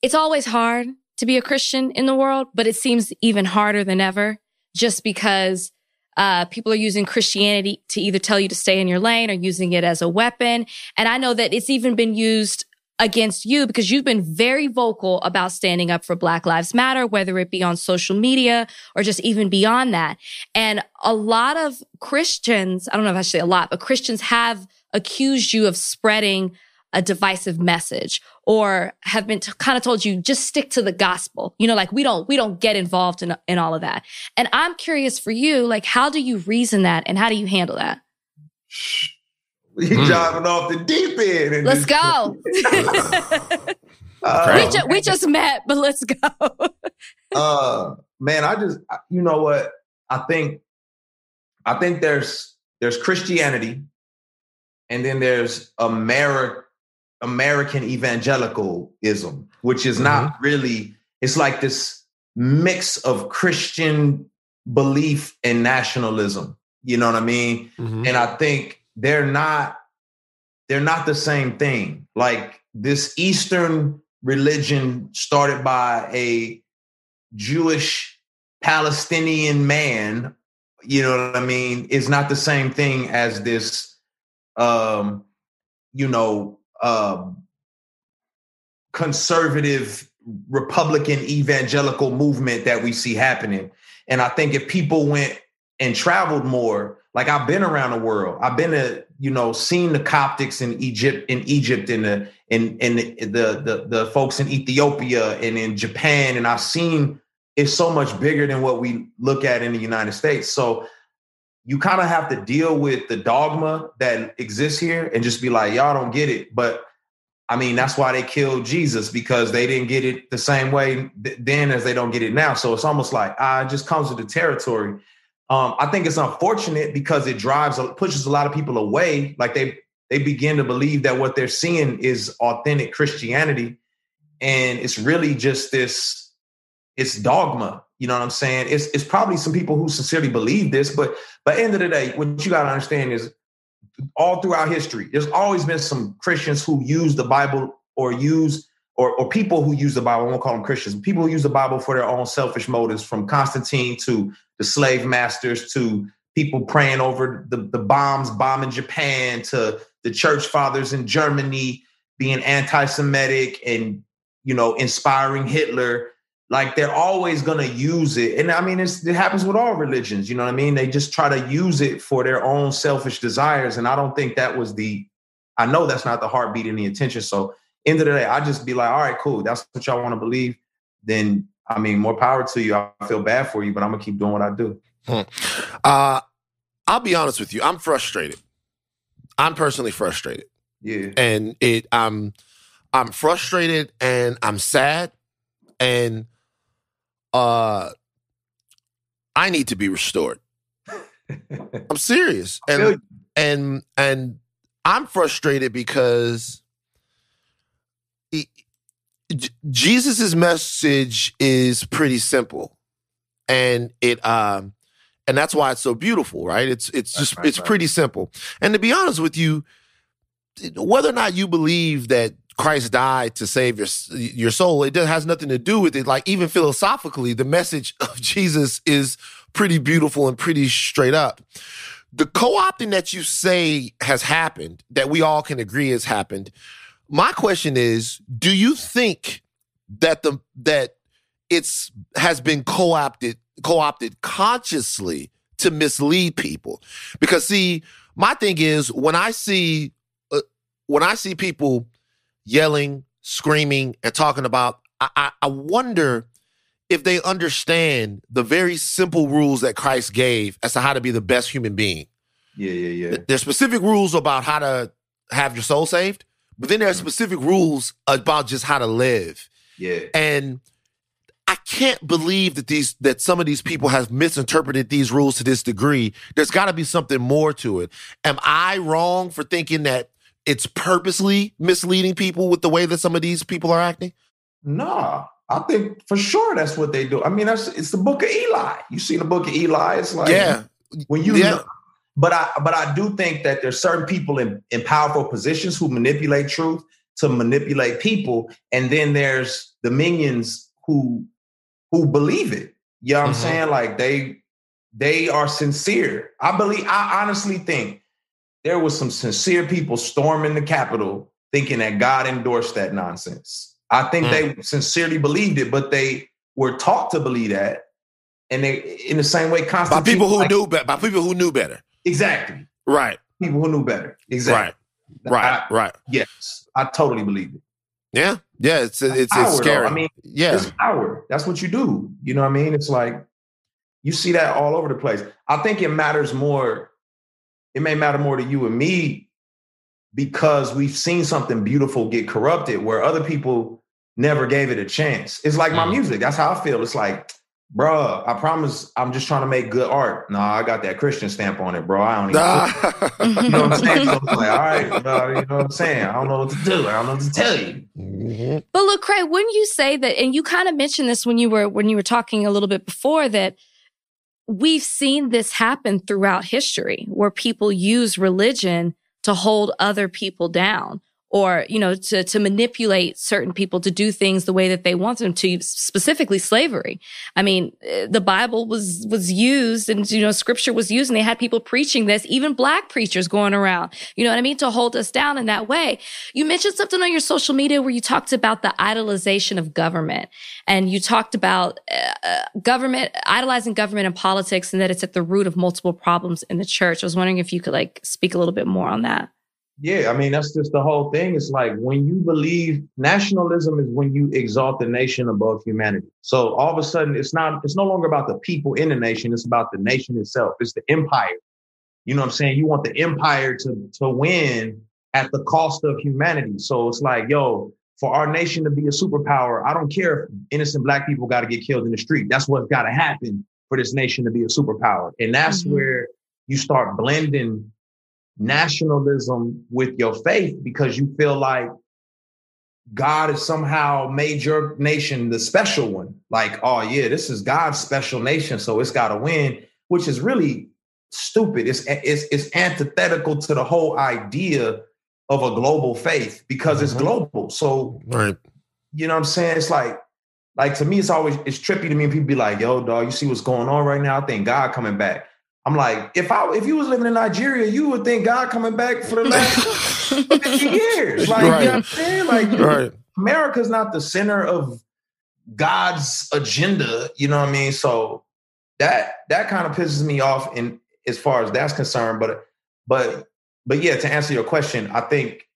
Speaker 2: it's always hard to be a Christian in the world, but it seems even harder than ever just because uh, people are using Christianity to either tell you to stay in your lane or using it as a weapon. And I know that it's even been used against you because you've been very vocal about standing up for Black Lives Matter, whether it be on social media or just even beyond that. And a lot of Christians, I don't know if I should say a lot, but Christians have accused you of spreading a divisive message or have been t- kind of told you just stick to the gospel. You know, like we don't we don't get involved in in all of that. And I'm curious for you, like how do you reason that and how do you handle that?
Speaker 5: You mm. driving off the deep end.
Speaker 2: Let's go. <laughs> uh, we, ju- we just met, but let's go. <laughs>
Speaker 5: uh, man, I just you know what I think. I think there's there's Christianity, and then there's America American evangelicalism, which is mm-hmm. not really, it's like this mix of Christian belief and nationalism. You know what I mean? Mm-hmm. And I think they're not they're not the same thing. Like this Eastern religion started by a Jewish Palestinian man, you know what I mean, is not the same thing as this um, you know, um, conservative Republican evangelical movement that we see happening. And I think if people went and traveled more, like I've been around the world, I've been to, you know, seen the Coptics in Egypt, in Egypt, and the in in the, the the folks in Ethiopia and in Japan, and I've seen it's so much bigger than what we look at in the United States. So you kind of have to deal with the dogma that exists here and just be like, y'all don't get it. But I mean, that's why they killed Jesus because they didn't get it the same way th- then as they don't get it now. So it's almost like ah, it just comes with the territory. Um, I think it's unfortunate because it drives pushes a lot of people away. Like they they begin to believe that what they're seeing is authentic Christianity, and it's really just this it's dogma you know what I'm saying? It's it's probably some people who sincerely believe this, but but end of the day, what you got to understand is all throughout history, there's always been some Christians who use the Bible or use or, or people who use the Bible, I won't call them Christians, people who use the Bible for their own selfish motives, from Constantine to the slave masters to people praying over the, the bombs bombing Japan to the church fathers in Germany being anti-Semitic and you know inspiring Hitler like they're always gonna use it. And I mean, it happens with all religions. You know what I mean? They just try to use it for their own selfish desires. And I don't think that was the. I know that's not the heartbeat and the intention. So end of the day, I just be like, all right, cool. That's what y'all want to believe. Then I mean, more power to you. I feel bad for you, but I'm gonna keep doing what I do.
Speaker 1: Hmm. Uh, I'll be honest with you. I'm frustrated. I'm personally frustrated.
Speaker 5: Yeah.
Speaker 1: And it I'm I'm frustrated and I'm sad and uh I need to be restored. <laughs> I'm serious. And and and I'm frustrated because Jesus's message is pretty simple. And it um and that's why it's so beautiful, right? It's it's just right, it's right. pretty simple. And to be honest with you, whether or not you believe that Christ died to save your your soul, it has nothing to do with it. Like even philosophically, the message <laughs> of Jesus is pretty beautiful and pretty straight up. The co-opting that you say has happened, that we all can agree has happened. My question is, do you think that the that it's has been co-opted co-opted consciously to mislead people? Because see, my thing is when I see uh, when I see people yelling, screaming, and talking about, I, I, I wonder if they understand the very simple rules that Christ gave as to how to be the best human being.
Speaker 5: Yeah, yeah, yeah.
Speaker 1: There's specific rules about how to have your soul saved, but then there mm-hmm. specific rules about just how to live.
Speaker 5: Yeah.
Speaker 1: And I can't believe that these that some of these people have misinterpreted these rules to this degree. There's got to be something more to it. Am I wrong for thinking that it's purposely misleading people with the way that some of these people are acting?
Speaker 5: Nah, I think for sure that's what they do. I mean, that's it's the book of Eli. You see the book of Eli? It's like
Speaker 1: yeah,
Speaker 5: when you. Yeah. Know, but I but I do think that there's certain people in in powerful positions who manipulate truth to manipulate people, and then there's the minions who who believe it. You know what mm-hmm. I'm saying? Like they they are sincere. I believe. I honestly think there was some sincere people storming the Capitol thinking that God endorsed that nonsense. I think mm. they sincerely believed it, but they were taught to believe that. And they, in the same way,
Speaker 1: by people who like, knew better, by people who knew better.
Speaker 5: Exactly.
Speaker 1: Right.
Speaker 5: People who knew better. Exactly.
Speaker 1: Right. Right. I, right.
Speaker 5: Yes, I totally believe it.
Speaker 1: Yeah. Yeah. It's it's, it's scary.
Speaker 5: Though. I mean, yeah, it's power. That's what you do. You know what I mean? It's like you see that all over the place. I think it matters more it may matter more to you and me because we've seen something beautiful get corrupted where other people never gave it a chance. It's like my mm. music. That's how I feel. It's like, bro, I promise I'm just trying to make good art. No, I got that Christian stamp on it, bro. I don't even, you know what I'm <laughs> saying? So like, all right, bro, you know what I'm saying? I don't know what to do. I don't know what to tell you.
Speaker 2: Mm-hmm. But look, Craig, wouldn't you say that, and you kind of mentioned this when you were when you were talking a little bit before that we've seen this happen throughout history where people use religion to hold other people down or you know to to manipulate certain people to do things the way that they want them to specifically slavery. I mean eh, the bible was was used and you know scripture was used and they had people preaching this even black preachers going around you know what i mean to hold us down in that way. You mentioned something on your social media where you talked about the idolization of government and you talked about uh, government idolizing government and politics and that it's at the root of multiple problems in the church. I was wondering if you could like speak a little bit more on that
Speaker 5: yeah, I mean that's just the whole thing. It's like when you believe nationalism is when you exalt the nation above humanity. So all of a sudden it's not it's no longer about the people in the nation, it's about the nation itself. It's the empire. You know what I'm saying? You want the empire to to win at the cost of humanity. So it's like, yo, for our nation to be a superpower, I don't care if innocent black people got to get killed in the street. That's what's got to happen for this nation to be a superpower. And that's mm-hmm. where you start blending nationalism with your faith because you feel like God has somehow made your nation the special one. Like, oh yeah, this is God's special nation, so it's got to win, which is really stupid. It's, it's it's antithetical to the whole idea of a global faith because mm-hmm. it's global. So,
Speaker 1: right.
Speaker 5: you know what I'm saying? It's like, like to me, it's always it's trippy to me. And people be like, "Yo, dog, you see what's going on right now? I think God coming back." I'm like, if I if you was living in Nigeria, you would think God coming back for the last 50 <laughs> years. Like, right. you know what I'm saying? Like, <laughs> right. America's not the center of God's agenda. You know what I mean? So that that kind of pisses me off in as far as that's concerned. But but but yeah, to answer your question, I think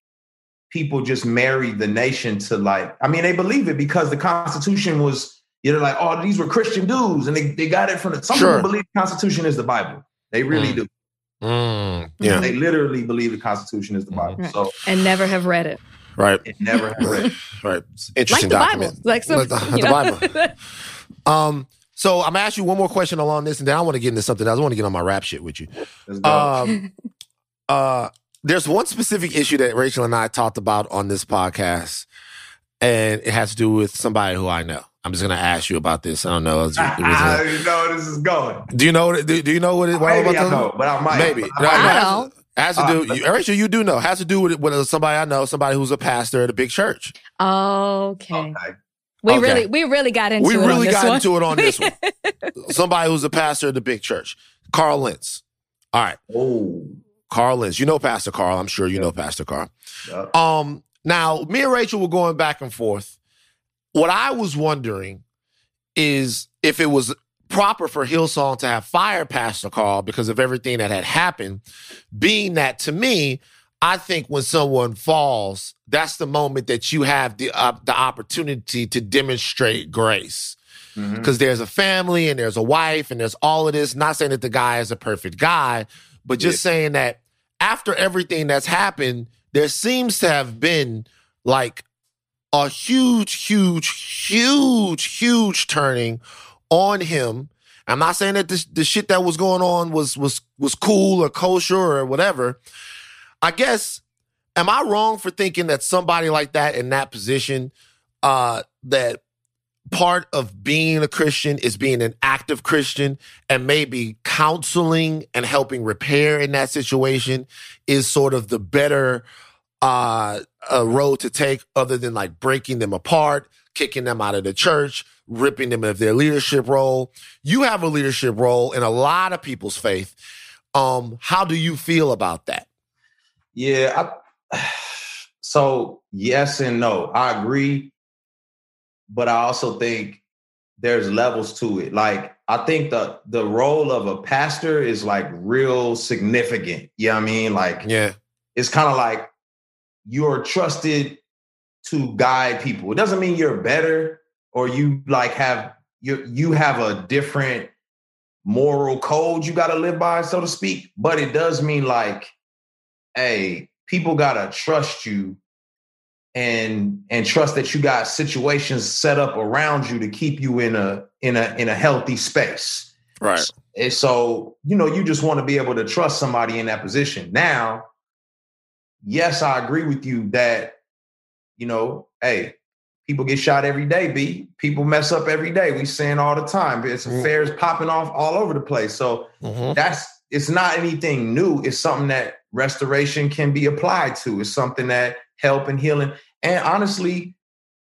Speaker 5: people just marry the nation to like, I mean, they believe it because the Constitution was, you know, like, oh, these were Christian dudes, and they, they got it from the some
Speaker 1: Sure.
Speaker 5: people believe the Constitution is the Bible. They really
Speaker 1: Mm.
Speaker 5: do.
Speaker 1: Mm, yeah,
Speaker 5: They literally believe the Constitution is the Bible.
Speaker 2: Right.
Speaker 5: So
Speaker 2: and never have read it.
Speaker 1: right,
Speaker 5: it never has read.
Speaker 1: right. It's
Speaker 2: Like the
Speaker 1: document.
Speaker 2: Bible. Like some,
Speaker 1: Like the-
Speaker 2: you <laughs>
Speaker 1: the
Speaker 2: know.
Speaker 1: Bible. Um, so I'm gonna ask you one more question along this, and then I want to get into something else. I want to get on my rap shit with you. Um, <laughs> uh, there's one specific issue that Rachel and I talked about on this podcast, and it has to do with somebody who I know. I'm just gonna ask you about this. I don't know. It <laughs> was- it was
Speaker 5: I
Speaker 1: a-
Speaker 5: don't know where this is going.
Speaker 1: do you know? what- Do, do you know what? It, what I'm
Speaker 5: Maybe
Speaker 1: about
Speaker 5: I
Speaker 1: to
Speaker 5: know, but I might.
Speaker 1: Maybe.
Speaker 5: I
Speaker 1: No,
Speaker 5: might.
Speaker 1: it
Speaker 2: I
Speaker 1: has-
Speaker 2: know.
Speaker 1: Has to
Speaker 5: Uh,
Speaker 1: do, you, Rachel, you do know. Has to do with, with somebody I know, somebody who's a pastor at a big church.
Speaker 2: Okay.
Speaker 5: Okay.
Speaker 2: We
Speaker 1: Okay.
Speaker 2: really, we really got into
Speaker 1: we
Speaker 2: it. on
Speaker 1: really
Speaker 2: this
Speaker 1: got
Speaker 2: one.
Speaker 1: into it on this one. <laughs> somebody who's a pastor at a big church. Carl Lentz. All right.
Speaker 5: Oh.
Speaker 1: Carl Lentz. You know Pastor Carl. I'm sure you know Pastor Carl.
Speaker 5: yeah.
Speaker 1: Um, now, me and Rachel were going back and forth. What I was wondering is if it was proper for Hillsong to have fired Pastor Carl because of everything that had happened, being that to me, I think when someone falls, that's the moment that you have the uh, the opportunity to demonstrate grace. Because there's a family and there's a wife and there's all of this. Not saying that the guy is a perfect guy, but just saying that after everything that's happened, there seems to have been like a huge, huge, huge, huge turning on him. I'm not saying that the shit that was going on was was was cool or kosher or whatever. I guess, am I wrong for thinking that somebody like that in that position, uh, that part of being a Christian is being an active Christian and maybe counseling and helping repair in that situation is sort of the better uh, uh road to take other than like breaking them apart, kicking them out of the church, ripping them of their leadership role. You have a leadership role in a lot of people's faith. Um, how do you feel about that?
Speaker 5: Yeah. I, <sighs> so yes and no. I agree, but I also think there's levels to it. Like I think the the role of a pastor is like real significant. You know what I mean? Like
Speaker 1: Yeah.
Speaker 5: it's kind of like you're trusted to guide people. It doesn't mean you're better or you like have you you have a different moral code you got to live by, so to speak. But it does mean like, hey, people gotta trust you and and trust that you got situations set up around you to keep you in a in a in a healthy space.
Speaker 1: Right.
Speaker 5: And so, you know, you just want to be able to trust somebody in that position. Now, yes, I agree with you that, you know, hey, people get shot every day, B. People mess up every day. We saying all the time. It's
Speaker 1: Mm.
Speaker 5: affairs popping off all over the place. So
Speaker 1: Mhm.
Speaker 5: that's it's not anything new. It's something that restoration can be applied to. It's something that help and healing. And honestly,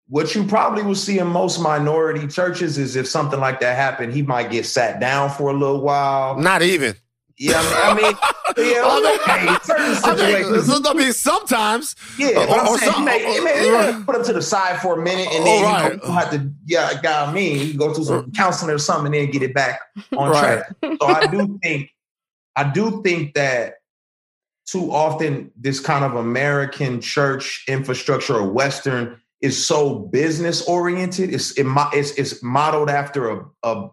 Speaker 5: what you probably will see in most minority churches is if something like that happened, he might get sat down for a little while.
Speaker 1: Not even.
Speaker 5: Yeah, I mean, I mean <laughs> yeah, well, okay, certain
Speaker 1: I mean. I mean, sometimes.
Speaker 5: Yeah,
Speaker 1: Or-
Speaker 5: but I'm
Speaker 1: or
Speaker 5: saying
Speaker 1: some-
Speaker 5: he may, he may, he may put him to the side for a minute, and then
Speaker 1: Right.
Speaker 5: you know, you have to, yeah, God, I mean, you go through some uh, counseling or something, and then get it back on
Speaker 1: Right.
Speaker 5: track. So I do think, I do think that too often this kind of American church infrastructure or Western is so business oriented. It's it, it's it's modeled after a a,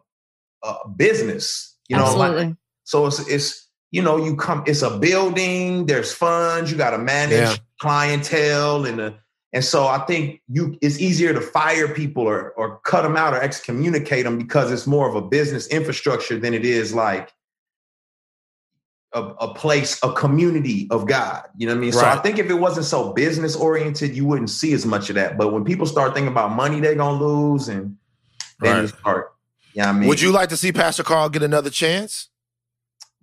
Speaker 5: a business, you know, like
Speaker 2: Absolutely.
Speaker 5: So it's it's you know you come it's a building. There's funds. You got to manage
Speaker 1: Yeah.
Speaker 5: clientele and the, and so I think you it's easier to fire people or or cut them out or excommunicate them because it's more of a business infrastructure than it is like a, a place, a community of God. You know what I mean? So I think if it wasn't so business oriented, you wouldn't see as much of that. But when people start thinking about money they're gonna lose and then you start, yeah, I mean,
Speaker 1: Would you like to see Pastor Carl get another chance?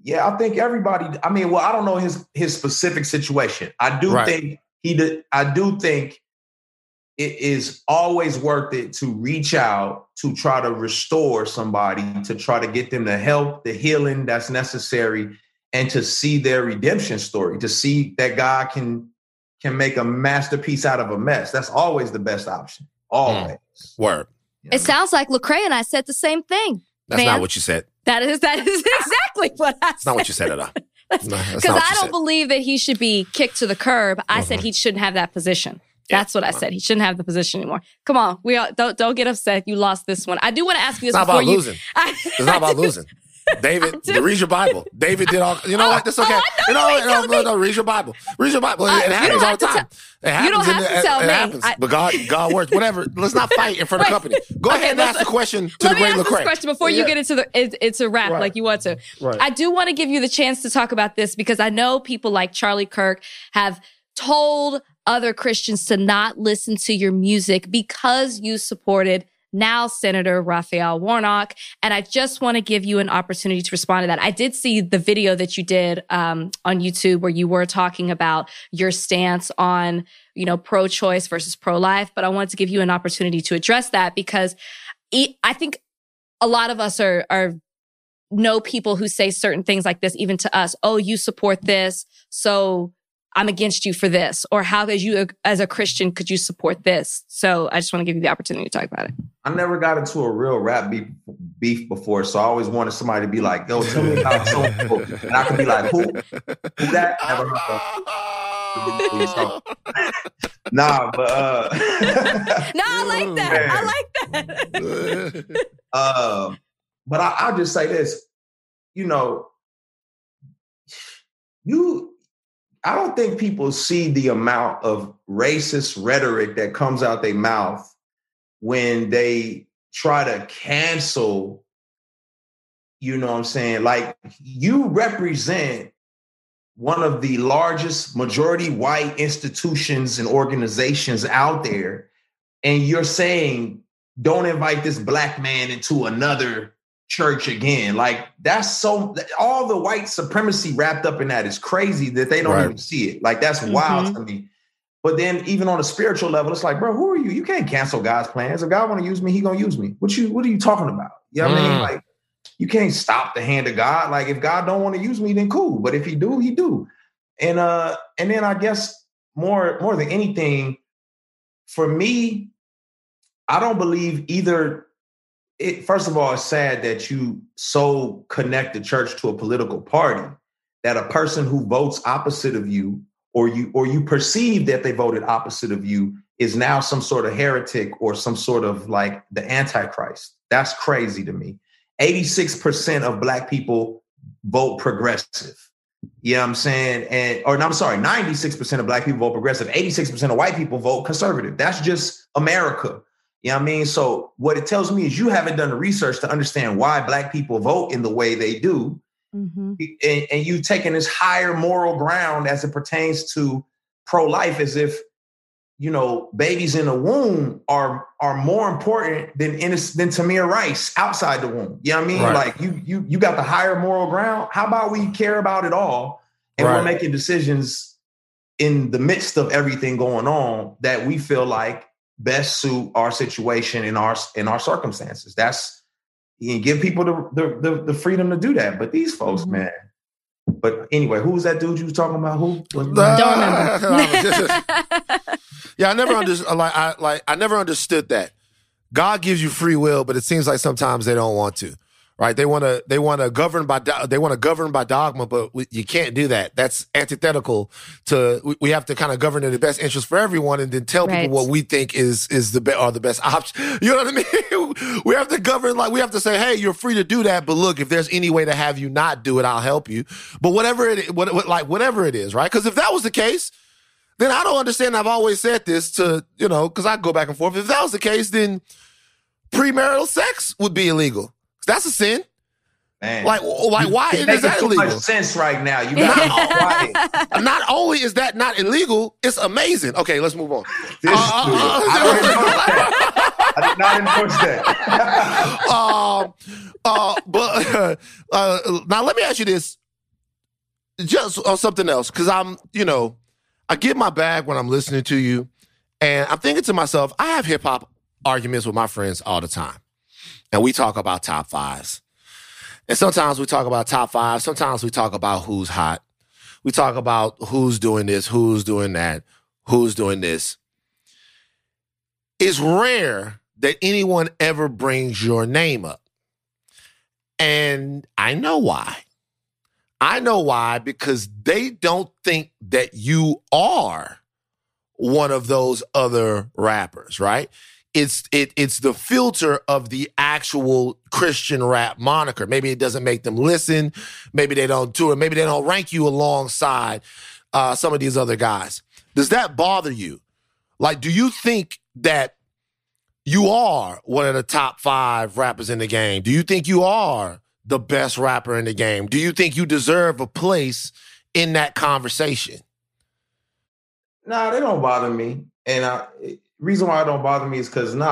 Speaker 5: Yeah, I think everybody. I mean, well, I don't know his his specific situation. I do
Speaker 1: Right.
Speaker 5: think he did. I do think it is always worth it to reach out to try to restore somebody, to try to get them the help, the healing that's necessary, and to see their redemption story. To see that God can can make a masterpiece out of a mess. That's always the best option. Hmm. Always.
Speaker 1: Word.
Speaker 5: You know
Speaker 2: It sounds like Lecrae and I said the same thing.
Speaker 1: That's
Speaker 2: Man.
Speaker 1: not what you said.
Speaker 2: That is that is <laughs> exactly what I
Speaker 1: That's not what you said at all. <laughs>
Speaker 2: Because
Speaker 1: not
Speaker 2: I don't
Speaker 1: said.
Speaker 2: believe that he should be kicked to the curb. I said
Speaker 1: Mhm.
Speaker 2: he shouldn't have that position.
Speaker 1: Yeah,
Speaker 2: That's what I said. He shouldn't have the position anymore. Come on, we all, don't don't get upset. You lost this one. I do want to ask you
Speaker 1: It's
Speaker 2: this
Speaker 1: not
Speaker 2: before
Speaker 1: about
Speaker 2: you.
Speaker 1: losing. <laughs>
Speaker 2: I,
Speaker 1: It's not about losing. David, read your Bible. David did all. You know what? That's okay.
Speaker 2: oh, I
Speaker 1: you
Speaker 2: know
Speaker 1: know,
Speaker 2: you
Speaker 1: what?
Speaker 2: ain't
Speaker 1: no,
Speaker 2: telling
Speaker 1: no, no. Read your Bible. Read your Bible.
Speaker 2: Uh,
Speaker 1: it happens all the
Speaker 2: to
Speaker 1: time. it happens.
Speaker 2: don't have
Speaker 1: the-
Speaker 2: to
Speaker 1: it-
Speaker 2: tell
Speaker 1: it
Speaker 2: me.
Speaker 1: happens.
Speaker 2: I-
Speaker 1: but God, God works. Whatever. Let's not fight in front of
Speaker 2: Wait.
Speaker 1: company. Go
Speaker 2: Okay,
Speaker 1: ahead and ask the question to
Speaker 2: Let
Speaker 1: the
Speaker 2: me
Speaker 1: great
Speaker 2: ask this question before you get into the. It, it's a wrap,
Speaker 1: Right.
Speaker 2: like you want to.
Speaker 1: Right.
Speaker 2: I do want to give you the chance to talk about this because I know people like Charlie Kirk have told other Christians to not listen to your music because you supported now Senator Raphael Warnock. And I just want to give you an opportunity to respond to that. I did see the video that you did um, on YouTube where you were talking about your stance on, you know, pro-choice versus pro-life, but I wanted to give you an opportunity to address that because I think a lot of us are are know people who say certain things like this even to us. Oh, you support this, so I'm against you for this. Or how as you as a Christian could you support this? So I just want to give you the opportunity to talk about it.
Speaker 5: I never got into a real rap beef, beef before, so I always wanted somebody to be like, "Yo, tell me about so and I could be like, "Who? Who that? Never heard of." <laughs> Nah, but uh, <laughs>
Speaker 2: No, I like that.
Speaker 5: Man.
Speaker 2: I like that. <laughs>
Speaker 5: Um, but I, I'll just say this, you know, you, I don't think people see the amount of racist rhetoric that comes out their mouth when they try to cancel, you know what I'm saying? Like you represent one of the largest majority white institutions and organizations out there, and you're saying don't invite this black man into another church again. Like that's so all the white supremacy wrapped up in that is crazy that they don't
Speaker 1: Right.
Speaker 5: even see it. Like that's wild to me. But then even on a spiritual level, it's like, bro, who are you? You can't cancel God's plans. If God want to use me, he gonna use me. What you what are you talking about? You know what I mean?
Speaker 1: Mm.
Speaker 5: Like you can't stop the hand of God. Like if God don't want to use me, then cool. But if he do, he do. And uh, and then I guess more more than anything, for me, I don't believe either. It first of all, it's sad that you so connect the church to a political party that a person who votes opposite of you, or you or you perceive that they voted opposite of you, is now some sort of heretic or some sort of like the antichrist. That's crazy to me. 86% of black people vote progressive. You know what I'm saying? And or no, I'm sorry, 96% of black people vote progressive, 86% of white people vote conservative. That's just America. You know what I mean? So what it tells me is you haven't done the research to understand why black people vote in the way they do.
Speaker 2: Mhm.
Speaker 5: And, and you've taken this higher moral ground as it pertains to pro-life as if you know babies in the womb are are more important than innocent than Tamir Rice outside the womb. You know what I mean?
Speaker 1: Right.
Speaker 5: Like you you you got the higher moral ground. How about we care about it all and we're making decisions in the midst of everything going on that we feel like best suit our situation in our in our circumstances. That's you can give people the, the the the freedom to do that. But these folks,
Speaker 2: Mhm.
Speaker 5: man. But anyway, who was that dude you was talking about? Who? Was <laughs>
Speaker 2: Don't remember. <laughs>
Speaker 1: yeah, I never understood. Like, I like, I never understood that. God gives you free will, but it seems like sometimes they don't want to. Right? They want to. They want to govern by. do- They want to govern by dogma, but we, you can't do that. That's antithetical to. We, we have to kind of govern in the best interest for everyone, and then tell
Speaker 2: Right.
Speaker 1: people what we think is is the best are the best option. <laughs> You know what I mean? <laughs> we have to govern like we have to say, hey, you're free to do that, but look, if there's any way to have you not do it, I'll help you. But whatever it, what, what like whatever it is, right? Because if that was the case then I don't understand. I've always said this to, you know, because I go back and forth. If that was the case, then premarital sex would be illegal. That's a sin.
Speaker 5: man?
Speaker 1: Like, like why is that
Speaker 5: too much sense right now. You got to. <laughs>
Speaker 1: Not only is that not illegal, it's amazing. Okay, let's move on.
Speaker 5: This
Speaker 1: Uh,
Speaker 5: dude,
Speaker 1: uh,
Speaker 5: I <laughs> don't endorse that. I did not endorse that. <laughs>
Speaker 1: um, uh, but uh, now let me ask you this, just on something else, because I'm, you know, I get my bag when I'm listening to you, and I'm thinking to myself, I have hip hop arguments with my friends all the time, and we talk about top fives, and sometimes we talk about top five, sometimes we talk about who's hot, we talk about who's doing this, who's doing that, who's doing this. It's rare that anyone ever brings your name up. And I know why. I know why because they don't think that you are one of those other rappers, right? It's it it's the filter of the actual Christian rap moniker. Maybe it doesn't make them listen. Maybe they don't do it. Maybe they don't rank you alongside uh, some of these other guys. Does that bother you? Like, do you think that you are one of the top five rappers in the game? Do you think you are the best rapper in the game? Do you think you deserve a place in that conversation?
Speaker 5: Nah, they don't bother me. And I, reason why it don't bother me is because nah,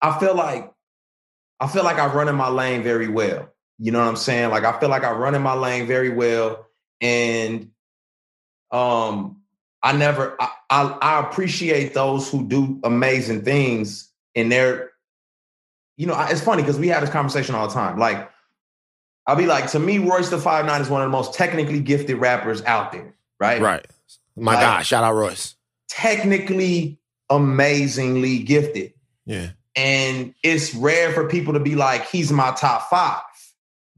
Speaker 5: I I feel like I feel like I run in my lane very well. You know what I'm saying? Like I feel like I run in my lane very well, and um, I never I, I, I appreciate those who do amazing things in their. You know, it's funny because we have this conversation all the time. Like, I'll be like, to me, Royce da 5'9" is one of the most technically gifted rappers out there. Right.
Speaker 1: Right. My like, God, shout out Royce.
Speaker 5: Technically amazingly gifted.
Speaker 1: Yeah.
Speaker 5: And it's rare for people to be like, he's my top five.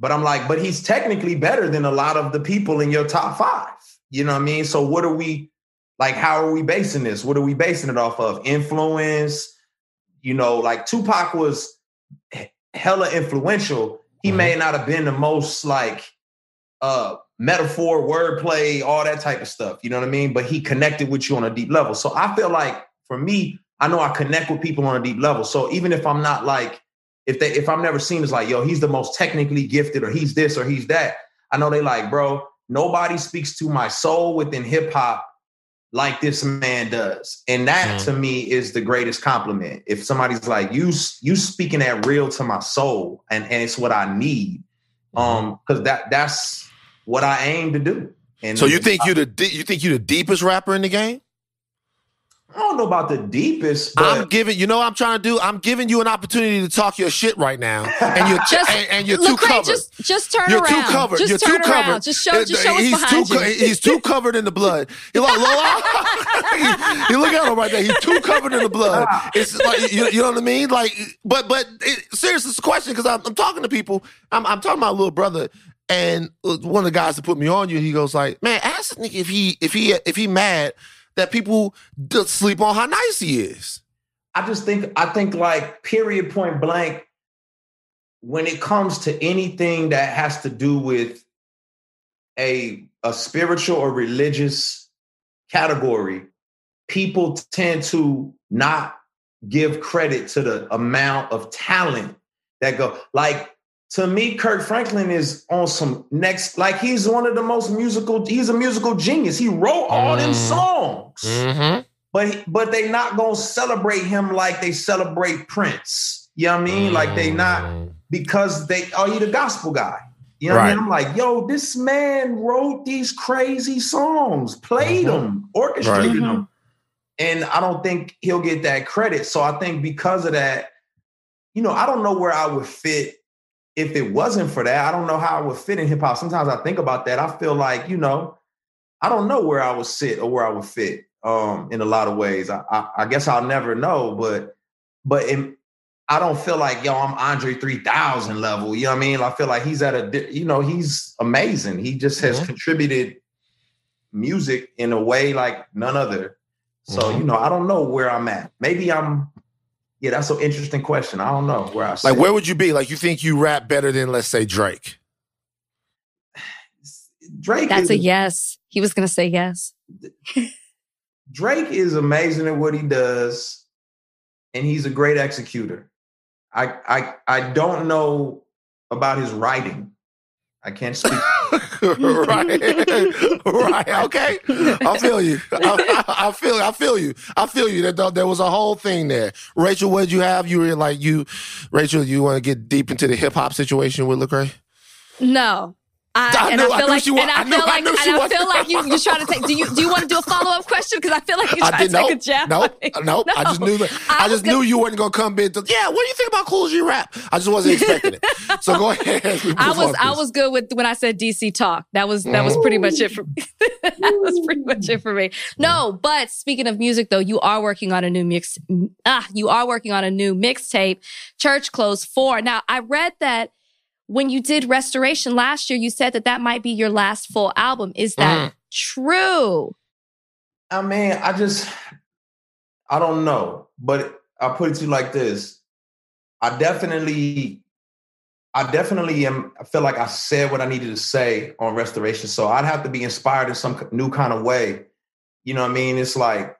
Speaker 5: But I'm like, but he's technically better than a lot of the people in your top five. You know what I mean? So what are we like? How are we basing this? What are we basing it off of? Influence? You know, like Tupac was hella influential. He mm-hmm. may not have been the most like uh metaphor, wordplay, all that type of stuff. You know what I mean? But he connected with you on a deep level. So I feel like for me, I know I connect with people on a deep level. So even if I'm not like, if they if I'm never seen as like, yo, he's the most technically gifted, or he's this or he's that, I know they like, bro, nobody speaks to my soul within hip hop like this man does. And that mm. to me is the greatest compliment. If somebody's like, you you speaking that real to my soul, and, and it's what I need. Mm-hmm. Um, because that that's what I aim to do.
Speaker 1: And so you think you the you think you the deepest rapper in the game?
Speaker 5: I don't know about the deepest.
Speaker 1: I'm giving you know what I'm trying to do. I'm giving you an opportunity to talk your shit right now, and you're <laughs> just and, and you're too covered.
Speaker 2: Just, just turn around you're.
Speaker 1: Too covered.
Speaker 2: Just
Speaker 1: you're
Speaker 2: turn
Speaker 1: too
Speaker 2: around.
Speaker 1: covered.
Speaker 2: Just show, just show
Speaker 1: he's
Speaker 2: behind
Speaker 1: too,
Speaker 2: you.
Speaker 1: He's too covered in the blood. You're like, <laughs> you look at him right there. He's too covered in the blood. Ah. It's like you, you know what I mean. Like, but but it, seriously, it's a question because I'm, I'm, talking to people. I'm, I'm talking to my little brother, and uh, one of the guys that put me on you, he goes like, "Man, ask Nick if he if he if he mad." That people sleep on how nice he is.
Speaker 5: I just think I think like period point blank when it comes to anything that has to do with a a spiritual or religious category, people tend to not give credit to the amount of talent that go like to me, Kirk Franklin is on some next, like he's one of the most musical, he's a musical genius. He wrote all mm. them songs. Mm-hmm. But but they not gonna celebrate him like they celebrate Prince. You know what I mean? Mm. Like they not mm. because they oh he the gospel guy. You know right. what I mean? I'm like, yo, this man wrote these crazy songs, played mm-hmm. them, orchestrated right. them. And I don't think he'll get that credit. So I think because of that, you know, I don't know where I would fit if it wasn't for that, I don't know how I would fit in hip hop. Sometimes I think about that. I feel like, you know, I don't know where I would sit or where I would fit um, in a lot of ways. I, I, I guess I'll never know, but but in, I don't feel like yo, I'm Andre 3000 level. You know what I mean? I feel like he's at a, you know, he's amazing. He just has mm-hmm. contributed music in a way like none other. So mm-hmm. you know, I don't know where I'm at. Maybe I'm yeah, that's an interesting question. I don't know where I
Speaker 1: like. Where would you be? Like, you think you rap better than, let's say, Drake?
Speaker 5: Drake.
Speaker 2: That's a, a yes. He was going to say yes. <laughs>
Speaker 5: Drake is amazing at what he does, and he's a great executor. I I I don't know about his writing. I can't speak.
Speaker 1: Right, <laughs> right. Okay, I feel you. <laughs> I, I, I, feel. I feel you. I feel you. That there was a whole thing there. Rachel, what did you have? You were like you, Rachel. You want to get deep into the hip hop situation with Lecrae?
Speaker 2: No, I,
Speaker 1: I
Speaker 2: and
Speaker 1: knew-
Speaker 2: I
Speaker 1: I
Speaker 2: feel
Speaker 1: knew
Speaker 2: like,
Speaker 1: she
Speaker 2: and
Speaker 1: I
Speaker 2: I
Speaker 1: knew-
Speaker 2: feel
Speaker 1: I
Speaker 2: like, and I feel like you, you're trying to take. Do you do you want to do a follow up question? Because I feel like you're trying to take
Speaker 1: nope,
Speaker 2: a jab.
Speaker 1: nope,
Speaker 2: at me.
Speaker 1: nope. I just knew that. I,
Speaker 2: I
Speaker 1: just knew you weren't gonna come in. To, yeah, what do you think about Kool G Rap? I just wasn't expecting it. So go <laughs> ahead. <laughs>
Speaker 2: I was I was good with when I said DC talk. That was that was pretty much it for me. <laughs> that was pretty much it for me. No, but speaking of music though, you are working on a new mix ah, you are working on a new mixtape, Church Clothes 4. Now, I read that when you did Restoration last year, you said that that might be your last full album. Is that true?
Speaker 5: I mean, I just, I don't know, but I'll put it to you like this: I definitely, I definitely am. I feel like I said what I needed to say on restoration, so I'd have to be inspired in some new kind of way. You know what I mean? It's like,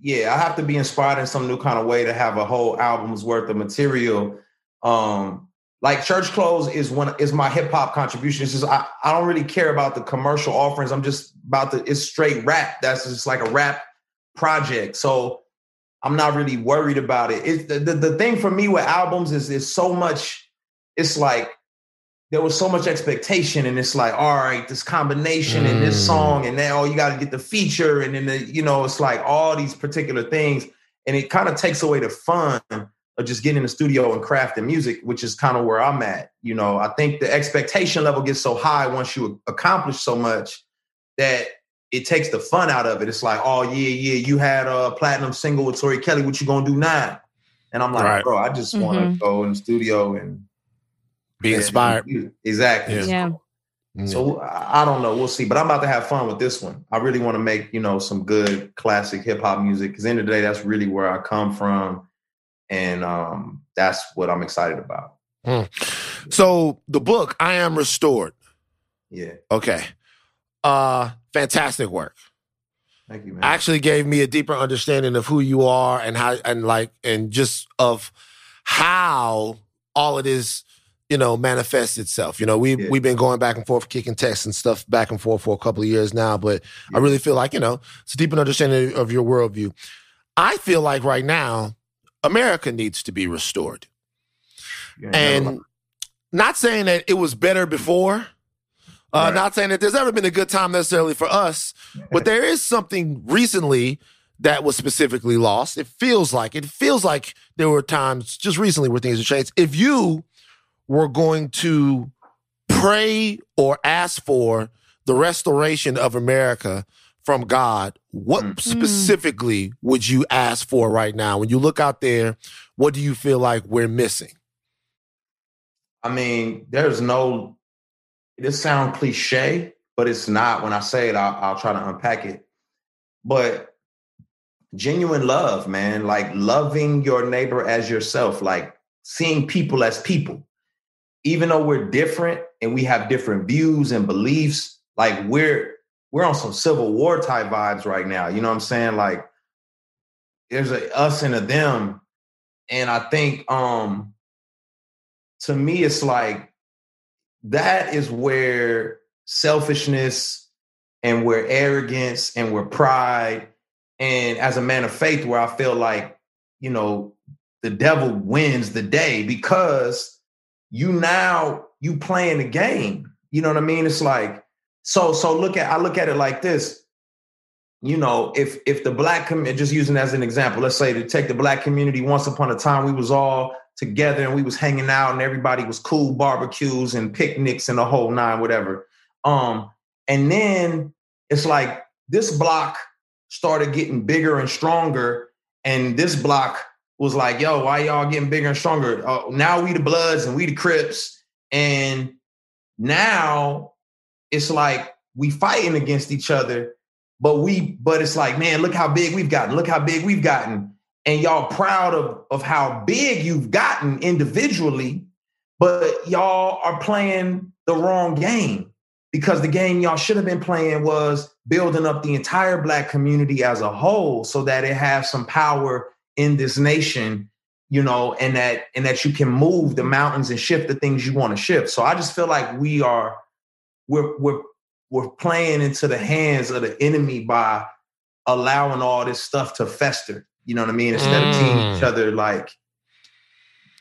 Speaker 5: yeah, I have to be inspired in some new kind of way to have a whole album's worth of material. Um, like church clothes is one is my hip hop contribution. It's just I, I don't really care about the commercial offerings. I'm just about the it's straight rap. That's just like a rap project. So I'm not really worried about it. It's the, the, the thing for me with albums is is so much, it's like there was so much expectation, and it's like, all right, this combination and this
Speaker 1: Mm.
Speaker 5: song, and now you got to get the feature, and then the, you know, it's like all these particular things, and it kind of takes away the fun of just getting in the studio and crafting music, which is kind of where I'm at. You know, I think the expectation level gets so high once you accomplish so much that it takes the fun out of it. It's like, oh yeah, yeah, you had a platinum single with Tori Kelly. What you gonna do now? And I'm like,
Speaker 1: Right.
Speaker 5: bro, I just want
Speaker 2: Mhm.
Speaker 5: to go in the studio and
Speaker 1: Be inspired.
Speaker 5: Exactly.
Speaker 1: Yeah.
Speaker 2: Yeah.
Speaker 1: Mm.
Speaker 5: So I I don't know. We'll see. But I'm about to have fun with this one. I really want to make you know some good classic hip hop music because end of the day, that's really where I come from, and um, that's what I'm excited about.
Speaker 1: So the book, I Am Restored.
Speaker 5: Yeah.
Speaker 1: Okay. Uh fantastic work.
Speaker 5: Thank you, man.
Speaker 1: Actually gave me a deeper understanding of who you are and how and like and just of how all of this, you know, manifests itself. You know, we
Speaker 5: Yeah.
Speaker 1: we've been going back and forth, kicking texts and stuff back and forth for a couple of years now, but I really feel like, you know, it's a deeper understanding of your worldview. I feel like right now, America needs to be restored. And not saying that it was better before. Uh,
Speaker 5: Right.
Speaker 1: Not saying that there's ever been a good time necessarily for us, but there is something recently that was specifically lost. It feels like it feels like there were times just recently where things have changed. If you were going to pray or ask for the restoration of America from God, what
Speaker 5: Mm.
Speaker 1: specifically would you ask for right now? When you look out there, what do you feel like we're missing?
Speaker 5: I mean, there's no. This sound cliche, but it's not. When I say it, I'll, I'll try to unpack it. But genuine love, man, like loving your neighbor as yourself, like seeing people as people. Even though we're different and we have different views and beliefs, like we're we're on some civil war type vibes right now. You know what I'm saying? Like there's a us and a them, and I think um to me it's like that is where selfishness and where arrogance and where pride and as a man of faith where i feel like you know the devil wins the day because you now you playing the game you know what i mean it's like so so look at i look at it like this. You know if if the black community just using as an example let's say to take the black community once upon a time we was all together and we was hanging out and everybody was cool barbecues and picnics and the whole nine whatever. Um and then it's like this block started getting bigger and stronger and this block was like yo why y'all getting bigger and stronger? Uh, now we the bloods and we the crips. And now it's like we fighting against each other but we but it's like man look how big we've gotten look how big we've gotten. And y'all proud of of how big you've gotten individually but y'all are playing the wrong game because the game y'all should have been playing was building up the entire black community as a whole so that it has some power in this nation you know and that and that you can move the mountains and shift the things you want to shift. So i just feel like we are we're we're we're playing into the hands of the enemy by allowing all this stuff to fester you know what i mean instead of seeing each
Speaker 1: Mm.
Speaker 5: other like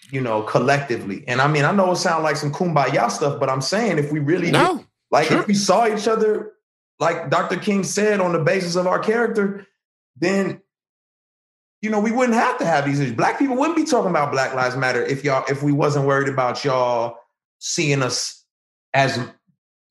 Speaker 5: you know, collectively. And I mean, I know it sounds like some kumbaya stuff, but I'm saying if we really
Speaker 1: No.
Speaker 5: did- like
Speaker 1: Sure.
Speaker 5: if we saw each other, like Dr. King said, on the basis of our character, then you know, we wouldn't have to have these issues. Black people wouldn't be talking about Black Lives Matter if y'all if we wasn't worried about y'all seeing us as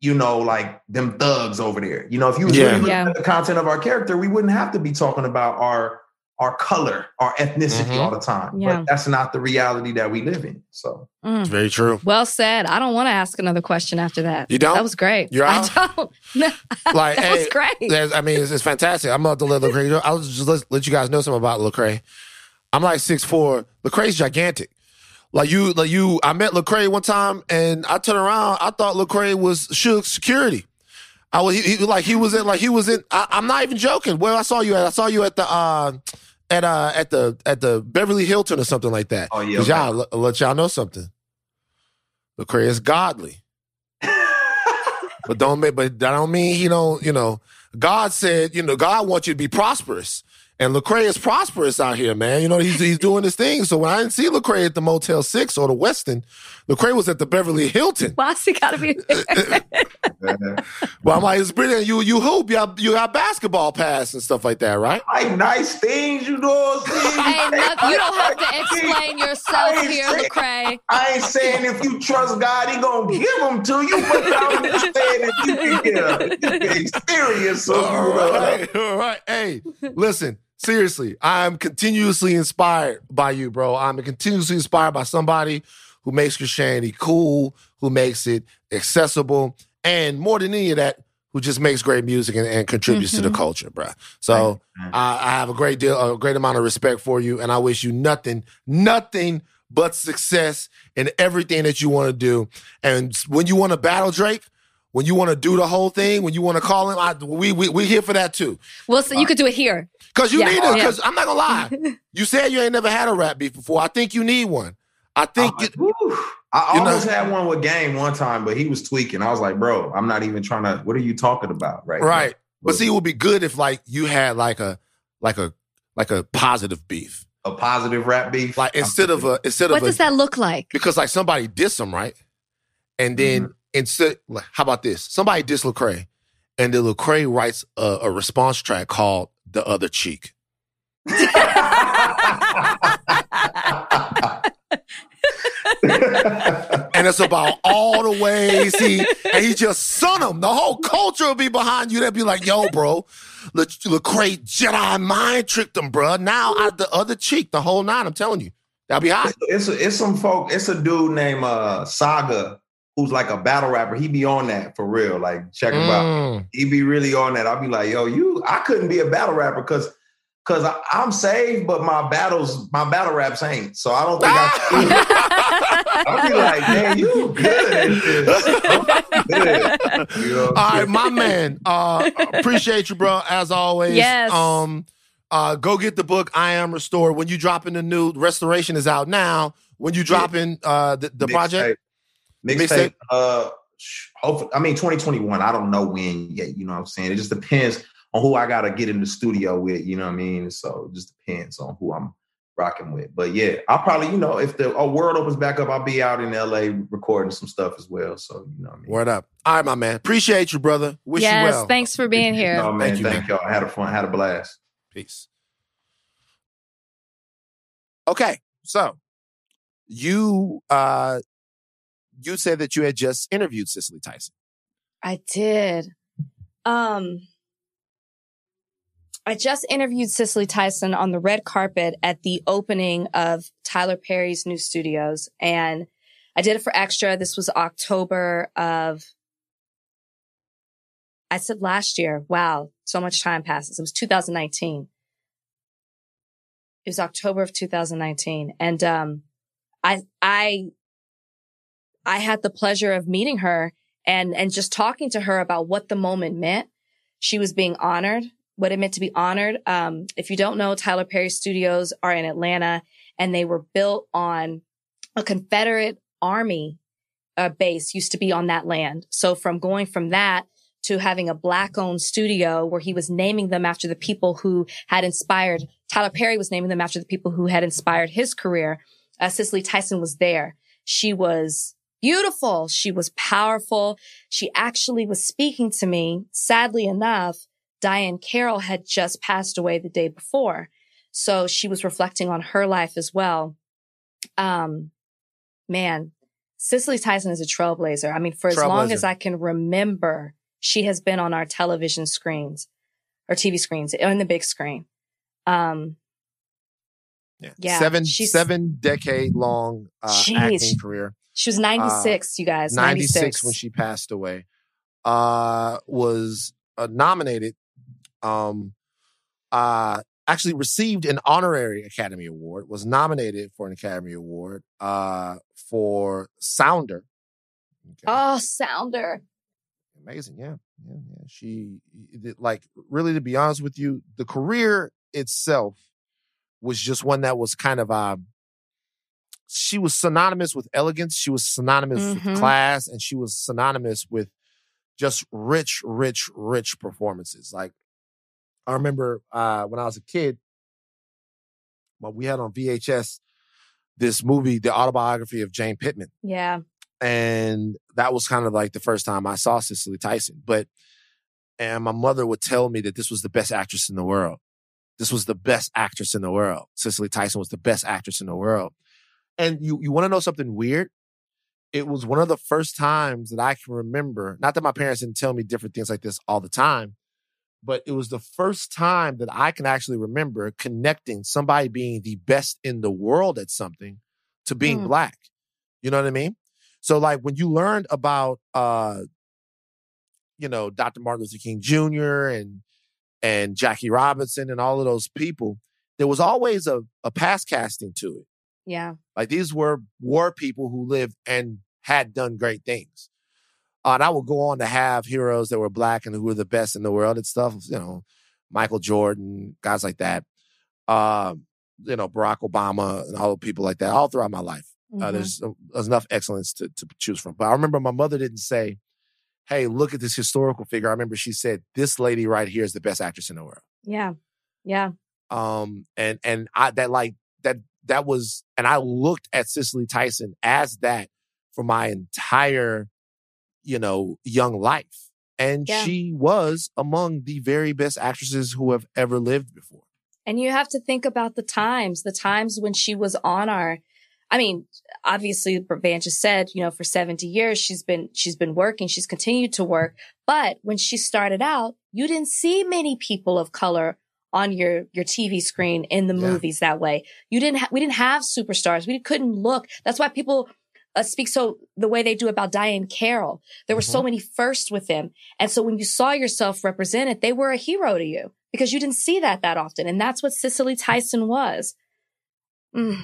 Speaker 5: you know, like them thugs over there. You know, if you was
Speaker 1: Yeah.
Speaker 5: really looking
Speaker 2: Yeah.
Speaker 5: at the content of our character, we wouldn't have to be talking about our our color, our ethnicity
Speaker 1: Mhm.
Speaker 5: all the time.
Speaker 2: Yeah.
Speaker 5: But that's not the reality that we live in. So
Speaker 2: Mm.
Speaker 1: It's very true.
Speaker 2: Well said. I don't want to ask another question after that.
Speaker 1: You don't?
Speaker 2: That was great.
Speaker 1: You're
Speaker 2: I
Speaker 1: out?
Speaker 2: don't. <laughs>
Speaker 1: Like, <laughs>
Speaker 2: that was great.
Speaker 1: I mean, it's, it's fantastic. I'm about to let Lecrae. I'll just let, let you guys know something about Lecrae. I'm like six four. Lecrae's gigantic. Like you, like you. I met Lecrae one time, and I turned around. I thought Lecrae was Suge's security. I was he, he- like he was in like he was in. I, I'm not even joking. Where I saw you at? I saw you at the uh, at uh at the at the Beverly Hilton or something like that.
Speaker 5: Oh, yeah, okay.
Speaker 1: y'all let, let y'all know something. Lecrae is godly. <laughs> But don't make, but that don't mean he don't, you know, God said, you know, God wants you to be prosperous. And Lecrae is prosperous out here, man. You know, he's he's doing his thing. So when I didn't see Lecrae at the Motel Six or the Westin, Lecrae was at the Beverly Hilton.
Speaker 2: Why's he got to be?
Speaker 1: Well, <laughs> I'm like, it's brilliant. You you hoop, you got, you got basketball pass and stuff like that, right?
Speaker 5: like nice things, you know what I'm saying?
Speaker 2: hey, no, you don't have to explain yourself here,
Speaker 5: saying-
Speaker 2: Lecrae.
Speaker 5: I ain't saying if you trust God, He gonna give them to you, but I'm just saying if you can get a experience, so
Speaker 1: All
Speaker 5: you know.
Speaker 1: right, all right. Hey, listen, seriously, I'm continuously inspired by you, bro. I'm continuously inspired by somebody who makes Christianity cool, who makes it accessible, and more than any of that, who just makes great music and, and contributes to the mm-hmm. culture, bro. So I, I have a great deal, a great amount of respect for you, and I wish you nothing, nothing but success in everything that you want to do. And when you want to battle Drake, when you want to do the whole thing, when you want to call him, I, we we we here for that too.
Speaker 2: Well, so you uh, could do it here.
Speaker 1: Cause you
Speaker 2: Yeah,
Speaker 1: need oh, it.
Speaker 2: yeah.
Speaker 1: Cause I'm not gonna lie, <laughs> you said you ain't never had a rap beef before. I think you need one. I think
Speaker 5: I'm
Speaker 1: you,
Speaker 5: like, whew. I
Speaker 1: You know-
Speaker 5: almost had one with Game one time, but he was tweaking. I was like, bro, I'm not even trying to. What are you talking about? Right.
Speaker 1: right. But
Speaker 5: But
Speaker 1: see, it would be good if like you had like a like a like a positive beef.
Speaker 5: a positive rap beef.
Speaker 1: Like instead of a instead
Speaker 2: What
Speaker 1: of a
Speaker 2: does that look like?
Speaker 1: because like somebody diss him, right? And then mm-hmm. instead, like, how about this? Somebody diss Lecrae, and then Lecrae writes a, a response track called "The Other Cheek." <laughs> and it's about all the ways he and he just son him. The whole culture will be behind you. They'll be like, "Yo, bro, Le, Lecrae Jedi mind tricked him, bro. Now I, the other cheek, the whole nine. I'm telling you, that'll be hot."
Speaker 5: it's a, it's some folk. It's a dude named uh, Saga who's like a battle rapper. He be on that for real. Like check him out.
Speaker 1: Mm.
Speaker 5: He be really on that. I'll be like, yo, you. I couldn't be a battle rapper because. Cause I, I'm saved, but my battles, my battle raps ain't. So I don't think I. <laughs> I'll be like, man, you good at this. <laughs> Good. You know what
Speaker 1: All
Speaker 5: I'm
Speaker 1: right,
Speaker 5: saying?
Speaker 1: my man. Uh, appreciate you, bro. As always.
Speaker 2: Yes.
Speaker 1: Um. Uh. Go get the book. I am restored. When you dropping the new restoration is out now. When you dropping uh the, the project.
Speaker 5: Mixtape.
Speaker 1: Mixtape.
Speaker 5: Mixtape. Uh, sh- hopefully, I mean, 2021. I don't know when yet. You know what I'm saying? It just depends on who I gotta get in the studio with. You know what I mean? So it just depends on who I'm rocking with. But yeah, I'll probably, you know, if the world opens back up, I'll be out in LA recording some stuff as well. So you know what I mean?
Speaker 1: Word up. All right, my man. Appreciate you, brother. Wish
Speaker 2: yes,
Speaker 1: you well.
Speaker 2: thanks for being here.
Speaker 5: Oh man,
Speaker 1: Thank
Speaker 5: thank,
Speaker 1: you,
Speaker 5: y'all. I had a fun, had a blast.
Speaker 1: Peace. Okay, so you uh you said that you had just interviewed Cicely Tyson.
Speaker 2: I did. Um, I just interviewed Cicely Tyson on the red carpet at the opening of Tyler Perry's new studios. And I did it for extra. This was October of, I said last year. Wow. So much time passes. It was 2019. It was October of 2019. And, um, I, I, I had the pleasure of meeting her and and just talking to her about what the moment meant. She was being honored, what it meant to be honored. Um, if you don't know, Tyler Perry Studios are in Atlanta, and they were built on a Confederate Army uh, base used to be on that land. So from going from that to having a black owned studio where he was naming them after the people who had inspired Tyler Perry was naming them after the people who had inspired his career. uh, Cicely Tyson was there. She was beautiful. She was powerful. She actually was speaking to me. Sadly enough, Diahann Carroll had just passed away the day before. So she was reflecting on her life as well. Um, man, Cicely Tyson is a trailblazer. I mean, for as long as I can remember, she has been on our television screens or TV screens on the big screen. Um,
Speaker 1: yeah. yeah seven seven decade long uh, acting career.
Speaker 2: She was 96, uh, you guys. 96. 96
Speaker 1: when she passed away. Uh, was uh, nominated um, uh, actually received an honorary Academy Award, was nominated for an Academy Award uh, for Sounder.
Speaker 2: Okay. Oh, Sounder.
Speaker 1: Amazing. Yeah. yeah. Yeah. She, like, really, to be honest with you, the career itself was just one that was kind of, uh, she was synonymous with elegance. She was synonymous mm-hmm. with class and she was synonymous with just rich, rich, rich performances. Like, I remember uh, when I was a kid, well, we had on VHS this movie, the autobiography of Jane Pittman.
Speaker 2: Yeah.
Speaker 1: And that was kind of like the first time I saw Cicely Tyson. But, and my mother would tell me that this was the best actress in the world. This was the best actress in the world. Cicely Tyson was the best actress in the world. And you, you want to know something weird? It was one of the first times that I can remember, not that my parents didn't tell me different things like this all the time, but it was the first time that I can actually remember connecting somebody being the best in the world at something to being mm. black. You know what I mean? So like when you learned about uh you know Dr. Martin Luther King Jr. and and Jackie Robinson and all of those people, there was always a, a past casting to it.
Speaker 2: Yeah.
Speaker 1: Like these were war people who lived and had done great things. Uh, and I would go on to have heroes that were black and who were the best in the world and stuff. You know, Michael Jordan, guys like that. Uh, you know, Barack Obama and all the people like that all throughout my life. Uh, mm-hmm. Uh, there's, there's enough excellence to, to choose from. But I remember my mother didn't say, hey, look at this historical figure. I remember she said, this lady right here is the best actress in the world.
Speaker 2: Yeah. Yeah.
Speaker 1: Um, and, and I, that like, that, that was, and I looked at Cicely Tyson as that for my entire you know, young life. And yeah. she was among the very best actresses who have ever lived before.
Speaker 2: And you have to think about the times, the times when she was on our, I mean, obviously Van just said, you know, for 70 years, she's been, she's been working. She's continued to work. But when she started out, you didn't see many people of color on your, your TV screen in the yeah. movies that way. You didn't, ha- we didn't have superstars. We couldn't look. That's why people uh, speak so the way they do about Diahann Carroll. There were mm-hmm. so many firsts with them. And so when you saw yourself represented, they were a hero to you because you didn't see that that often. And that's what Cicely Tyson was.
Speaker 1: Mm.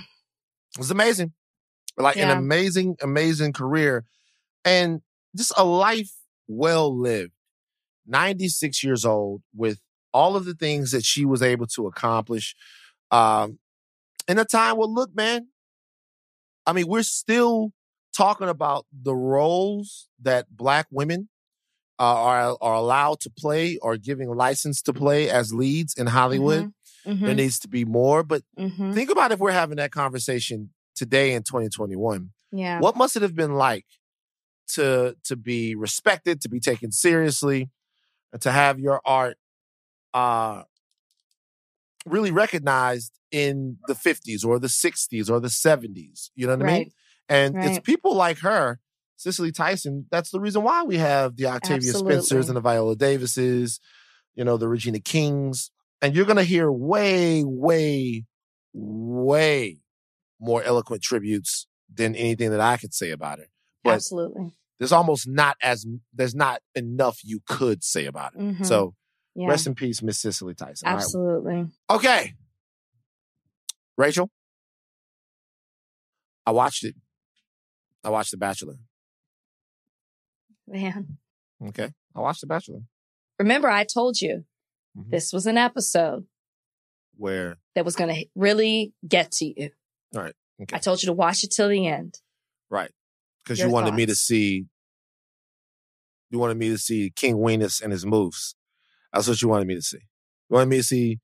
Speaker 1: It was amazing. Like yeah. an amazing, amazing career and just a life well lived. 96 years old with all of the things that she was able to accomplish. Um, in a time where, look, man, I mean, we're still talking about the roles that black women uh, are are allowed to play or giving license to play as leads in Hollywood. Mm-hmm. Mm-hmm. There needs to be more. But mm-hmm. think about if we're having that conversation today in 2021.
Speaker 2: Yeah.
Speaker 1: What must it have been like to to be respected, to be taken seriously, and to have your art uh really recognized in the 50s or the 60s or the 70s. You know what right. I mean? And right. it's people like her, Cicely Tyson, that's the reason why we have the Octavia Absolutely. Spencers and the Viola Davises, you know, the Regina Kings. And you're going to hear way, way, way more eloquent tributes than anything that I could say about her.
Speaker 2: But Absolutely.
Speaker 1: There's almost not as, there's not enough you could say about it. Mm-hmm. So yeah. rest in peace, Miss Cicely Tyson.
Speaker 2: Absolutely. Right.
Speaker 1: Okay. Rachel, I watched it. I watched The Bachelor.
Speaker 2: Man.
Speaker 1: Okay. I watched The Bachelor.
Speaker 2: Remember, I told you mm-hmm. this was an episode
Speaker 1: where
Speaker 2: that was going to really get to you.
Speaker 1: All right.
Speaker 2: Okay. I told you to watch it till the end.
Speaker 1: Right. Because you wanted thoughts. me to see, you wanted me to see King Weenus and his moves. That's what you wanted me to see. You wanted me to see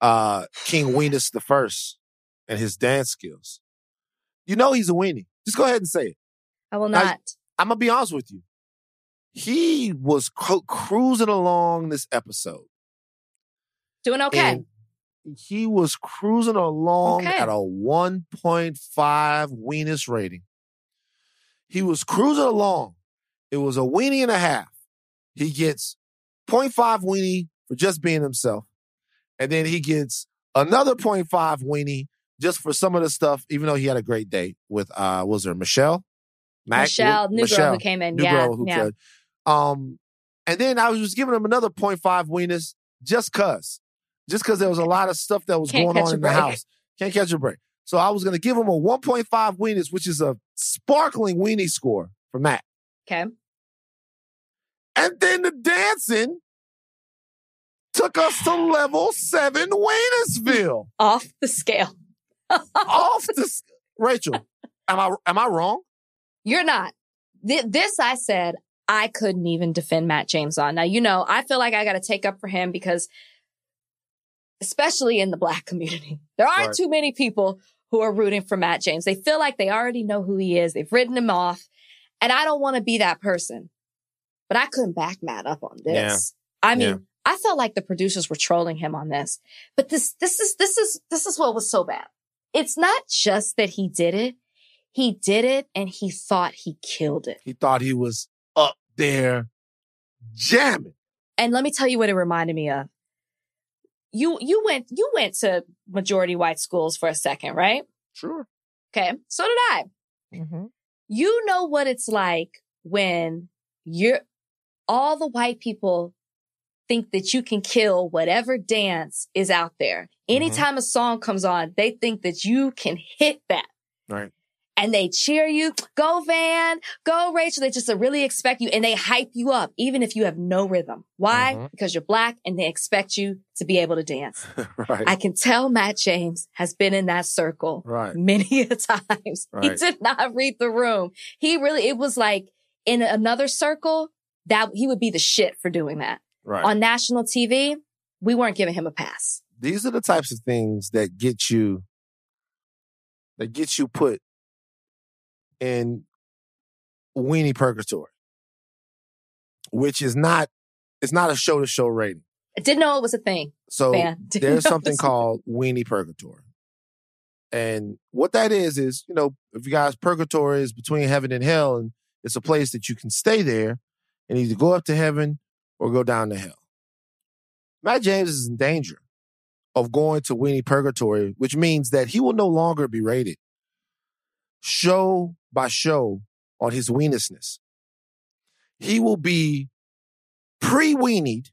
Speaker 1: uh, King Weenus the first and his dance skills. You know he's a weenie. Just go ahead and say it.
Speaker 2: I will not.
Speaker 1: I'm gonna be honest with you. He was cru- cruising along this episode.
Speaker 2: Doing okay.
Speaker 1: He was cruising along
Speaker 2: Okay.
Speaker 1: at a 1.5 weenus rating. He was cruising along. It was a weenie and a half. He gets 0.5 weenie for just being himself. And then he gets another 0.5 weenie just for some of the stuff, even though he had a great date with, uh, what was there Michelle? Mac-
Speaker 2: Michelle, new girl who came in.
Speaker 1: new
Speaker 2: yeah.
Speaker 1: girl who
Speaker 2: yeah.
Speaker 1: could. Um, and then I was just giving him another 0.5 wieners just cause, just cause there was a lot of stuff that was
Speaker 2: Can't
Speaker 1: going on in the house. Can't catch a break. So I was gonna give him a 1.5 wieners, which is a sparkling weenie score for Matt.
Speaker 2: Okay.
Speaker 1: And then the dancing took us to level seven Waynesville.
Speaker 2: Off the scale.
Speaker 1: Off the <laughs> s- Rachel. Am I am I wrong?
Speaker 2: You're not. Th- This I said I couldn't even defend Matt James on. Now, you know, I feel like I got to take up for him because, especially in the black community, <laughs> there aren't
Speaker 1: Right.
Speaker 2: too many people who are rooting for Matt James. They feel like they already know who he is. They've written him off. And I don't want to be that person. But I couldn't back Matt up on this. I mean,
Speaker 1: Yeah.
Speaker 2: I felt like the producers were trolling him on this. But this this is this is this is what was so bad. It's not just that he did it. He did it and he thought he killed it.
Speaker 1: He thought he was up there jamming.
Speaker 2: And let me tell you what it reminded me of. You you went you went to majority white schools for a second, right?
Speaker 1: Sure.
Speaker 2: Okay. So did I.
Speaker 1: Mm-hmm.
Speaker 2: You know what it's like when you're all the white people think that you can kill whatever dance is out there. Anytime a song comes on, they think that you can hit that.
Speaker 1: Right.
Speaker 2: and they cheer you. Go Van, go Rachel. They just really expect you and they hype you up, even if you have no rhythm. Why?
Speaker 1: Mhm.
Speaker 2: Because you're black and they expect you to be able to dance. <laughs>
Speaker 1: right.
Speaker 2: I can tell Matt James has been in that circle
Speaker 1: right.
Speaker 2: many a times. He did not read the room. He really, it was like in another circle that he would be the shit for doing that.
Speaker 1: Right.
Speaker 2: On national TV, we weren't giving him a pass.
Speaker 1: These are the types of things that get you that get you put in weenie purgatory, which is not it's not a show to show rating.
Speaker 2: I didn't know it was a thing.
Speaker 1: So. <laughs> There's something called weenie purgatory. And what that is is, you know, if you guys purgatory is between heaven and hell, and it's a place that you can stay there and either go up to heaven or go down to hell. Matt James is in danger of going to weenie purgatory, which means that he will no longer be rated show by show on his weenishness. He will be pre-weenied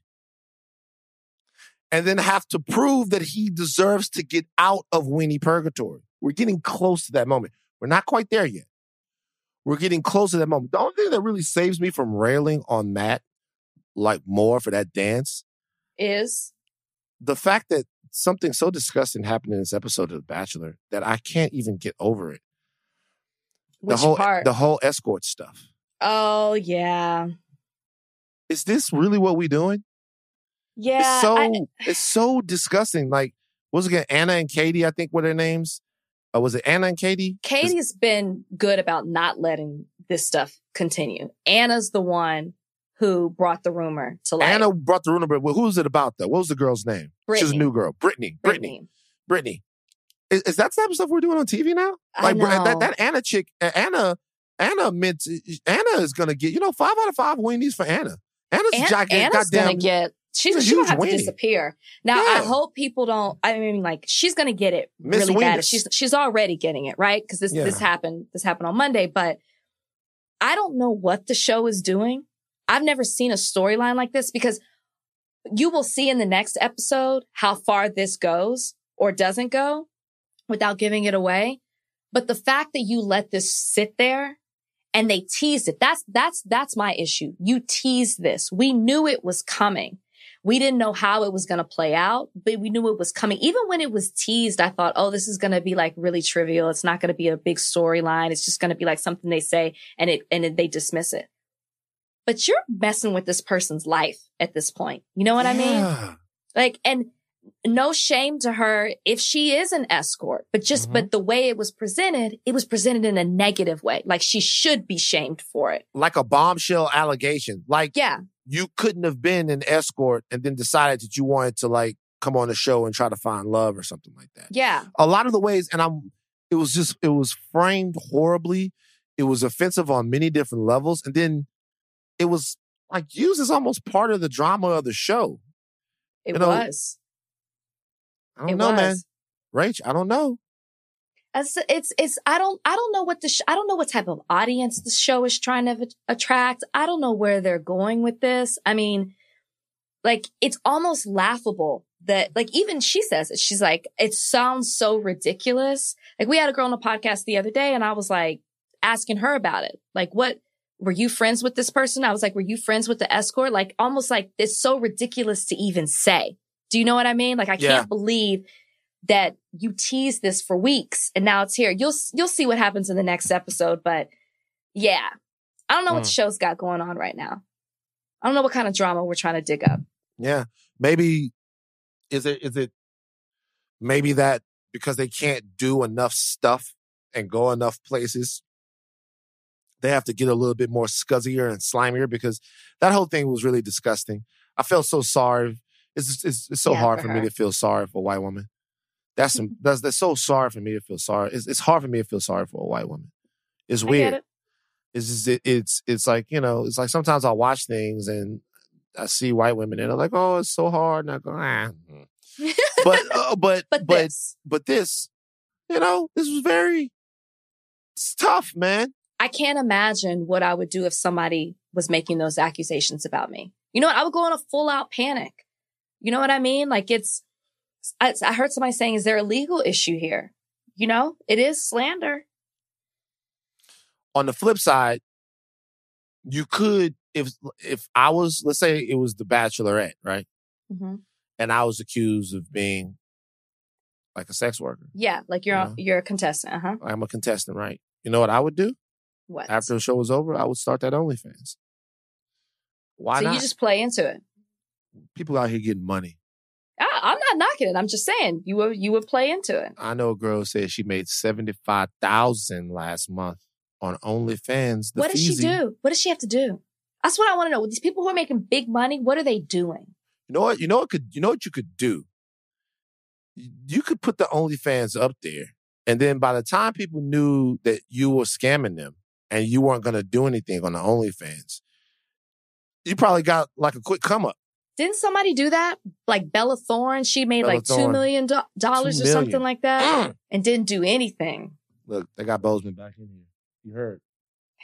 Speaker 1: and then have to prove that he deserves to get out of weenie purgatory. We're getting close to that moment. We're not quite there yet. We're getting close to that moment. The only thing that really saves me from railing on Matt like more for that dance,
Speaker 2: Is
Speaker 1: the fact that something so disgusting happened in this episode of The Bachelor that I can't even get over it. The
Speaker 2: which
Speaker 1: whole
Speaker 2: part?
Speaker 1: the whole escort stuff.
Speaker 2: oh yeah,
Speaker 1: Is this really what we're doing?
Speaker 2: yeah.
Speaker 1: it's so
Speaker 2: I-
Speaker 1: it's so disgusting. Like, was it again? Anna and Katie, I think were their names. Uh, was it Anna and Katie?
Speaker 2: Katie's been good about not letting this stuff continue. Anna's the one who brought the rumor to light.
Speaker 1: Anna brought the rumor, but who was it about though? What was the girl's name? She's a new girl. Brittany. Brittany. Brittany. Is, is that the type of stuff we're doing on TV now? Like that that Anna chick, Anna, Anna meant Anna is gonna get you know five out of five weenies for Anna. Anna's
Speaker 2: An-
Speaker 1: jacket,
Speaker 2: Anna's
Speaker 1: goddamn.
Speaker 2: gonna get. She's, she
Speaker 1: huge
Speaker 2: have to disappear. Now I hope people don't. I mean, like she's gonna get it
Speaker 1: Miss
Speaker 2: really bad.
Speaker 1: Wieners.
Speaker 2: She's she's already getting it right because this this happened. This happened on Monday, but I don't know what the show is doing. I've never seen a storyline like this because you will see in the next episode how far this goes or doesn't go without giving it away. But the fact that you let this sit there and they teased it, that's, that's, that's my issue. You teased this. We knew it was coming. We didn't know how it was going to play out, but we knew it was coming. Even when it was teased, I thought, oh, this is going to be like really trivial. It's not going to be a big storyline. It's just going to be like something they say and it, and they dismiss it. But you're messing with this person's life at this point. You know what I mean? Like, and no shame to her if she is an escort, but just,
Speaker 1: Mhm.
Speaker 2: but the way it was presented, it was presented in a negative way. Like she should be shamed for it.
Speaker 1: Like a bombshell allegation. Like
Speaker 2: Yeah.
Speaker 1: You couldn't have been an escort and then decided that you wanted to like come on the show and try to find love or something like that.
Speaker 2: Yeah.
Speaker 1: A lot of the ways, and I'm, it was just, it was framed horribly. It was offensive on many different levels. And then it was like used as almost part of the drama of the show.
Speaker 2: It
Speaker 1: You know,
Speaker 2: was.
Speaker 1: I don't
Speaker 2: It
Speaker 1: know,
Speaker 2: was.
Speaker 1: man. Rach, I don't know.
Speaker 2: It's, it's, it's, I don't, I don't know what the, sh- I don't know what type of audience the show is trying to v- attract. I don't know where they're going with this. I mean, like, it's almost laughable that, like, even she says it. She's like, it sounds so ridiculous. Like, we had a girl on a podcast the other day and I was like, asking her about it. Like, what, were you friends with this person? I was like, were you friends with the escort? Like, almost like it's so ridiculous to even say. Do you know what I mean? Like, I
Speaker 1: Yeah.
Speaker 2: can't believe that you tease this for weeks and now it's here. You'll you'll see what happens in the next episode, but yeah. I don't know what
Speaker 1: Mm.
Speaker 2: the show's got going on right now. I don't know what kind of drama we're trying to dig up.
Speaker 1: Yeah. Maybe is it is it maybe that because they can't do enough stuff and go enough places, they have to get a little bit more scuzzier and slimier because that whole thing was really disgusting. I felt so sorry. It's it's, it's so
Speaker 2: Yeah,
Speaker 1: hard
Speaker 2: for
Speaker 1: for me to feel sorry for a white woman. That's <laughs> some, that's that's so sorry for me to feel sorry. It's, it's hard for me to feel sorry for a white woman. It's weird.
Speaker 2: it.
Speaker 1: It's just, it, it's it's like you know it's like sometimes I watch things and I see white women and I'm like oh it's so hard and I go ah. mm." but <laughs> uh, but
Speaker 2: but
Speaker 1: but
Speaker 2: this,
Speaker 1: but this you know this was very it's tough man.
Speaker 2: I can't imagine what I would do if somebody was making those accusations about me. You know what? I would go in a full out panic. You know what I mean? Like it's, I, I heard somebody saying, is there a legal issue here? You know, it is slander.
Speaker 1: On the flip side, you could if if I was let's say it was the Bachelorette right
Speaker 2: hmm
Speaker 1: and I was accused of being like a sex worker.
Speaker 2: Yeah. Like you're,
Speaker 1: Yeah.
Speaker 2: you're a contestant. Uh huh.
Speaker 1: I'm a contestant, right? You know what I would do
Speaker 2: What?
Speaker 1: after the show was over? I would start that OnlyFans. Why
Speaker 2: so
Speaker 1: not?
Speaker 2: you just play into it.
Speaker 1: People out here getting money.
Speaker 2: I, I'm not knocking it. I'm just saying you would, you would play into it.
Speaker 1: I know a girl said she made seventy five thousand last month on OnlyFans. The
Speaker 2: what does she do? What does she have to do? That's what I want to know. These people who are making big money, what are they doing?
Speaker 1: You know what? You know what could you know what you could do? You- You could put the OnlyFans up there, and then by the time people knew that you were scamming them and you weren't going to do anything on the OnlyFans, you probably got like a quick come up.
Speaker 2: Didn't somebody do that? Like Bella Thorne, she made
Speaker 1: Bella
Speaker 2: like two
Speaker 1: Thorne.
Speaker 2: million do- dollars
Speaker 1: Two
Speaker 2: or something like that,
Speaker 1: Mm.
Speaker 2: and didn't do anything.
Speaker 1: Look, they got Bozeman back in here. You heard?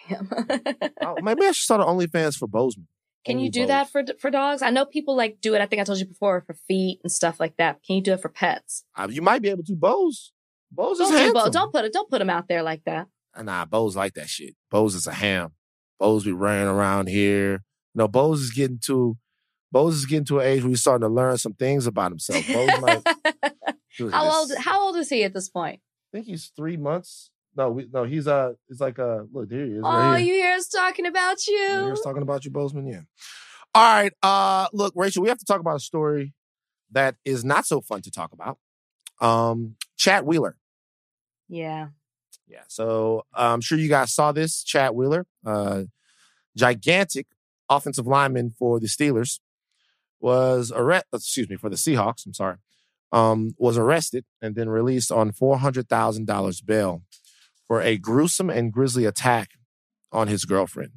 Speaker 1: <laughs> Oh, maybe I should start an OnlyFans for Bozeman.
Speaker 2: Can
Speaker 1: you
Speaker 2: do that for for dogs? I know people like do it. I think I told you before for feet and stuff like that. Can you do it for pets?
Speaker 1: Uh, you might be able to. Bose, Bose is
Speaker 2: Don't do
Speaker 1: handsome.
Speaker 2: Bo- don't put it. Don't put them out there like that.
Speaker 1: Nah, Bose like that shit. Bose is a ham. Bose be running around here. No, Bose is getting to Bose is getting to an age where he's starting to learn some things about himself. Bose might <laughs>
Speaker 2: how old? How old is he at this point?
Speaker 1: I think he's three months. No, we, no, he's uh, it's like uh, look, there he is.
Speaker 2: Oh,
Speaker 1: right here.
Speaker 2: you hear us talking about
Speaker 1: You
Speaker 2: you?
Speaker 1: hear us talking about you, Bozeman. Yeah. All right. Uh, look, Rachel, we have to talk about a story that is not so fun to talk about. Um, Chad Wheeler.
Speaker 2: Yeah.
Speaker 1: Yeah. So uh, I'm sure you guys saw this. Chad Wheeler, uh, gigantic offensive lineman for the Steelers, was arrested. Excuse me, for the Seahawks. I'm sorry. Um, was arrested and then released on four hundred thousand dollars bail for a gruesome and grisly attack on his girlfriend.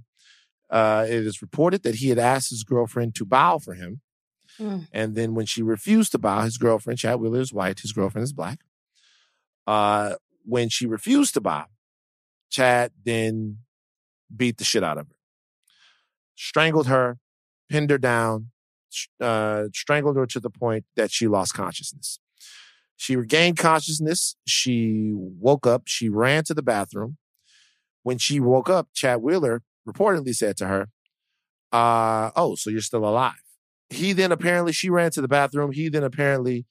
Speaker 1: Uh, it is reported that he had asked his girlfriend to bow for him,
Speaker 2: Mm.
Speaker 1: and then when she refused to bow, his girlfriend, Chad Wheeler, is white. His girlfriend is black. Uh, when she refused to bow, Chad then beat the shit out of her, strangled her, pinned her down, uh, strangled her to the point that she lost consciousness. She regained consciousness. She woke up. She ran to the bathroom. When she woke up, Chad Wheeler reportedly said to her, uh, Oh, so you're still alive. He then apparently, she ran to the bathroom. He then apparently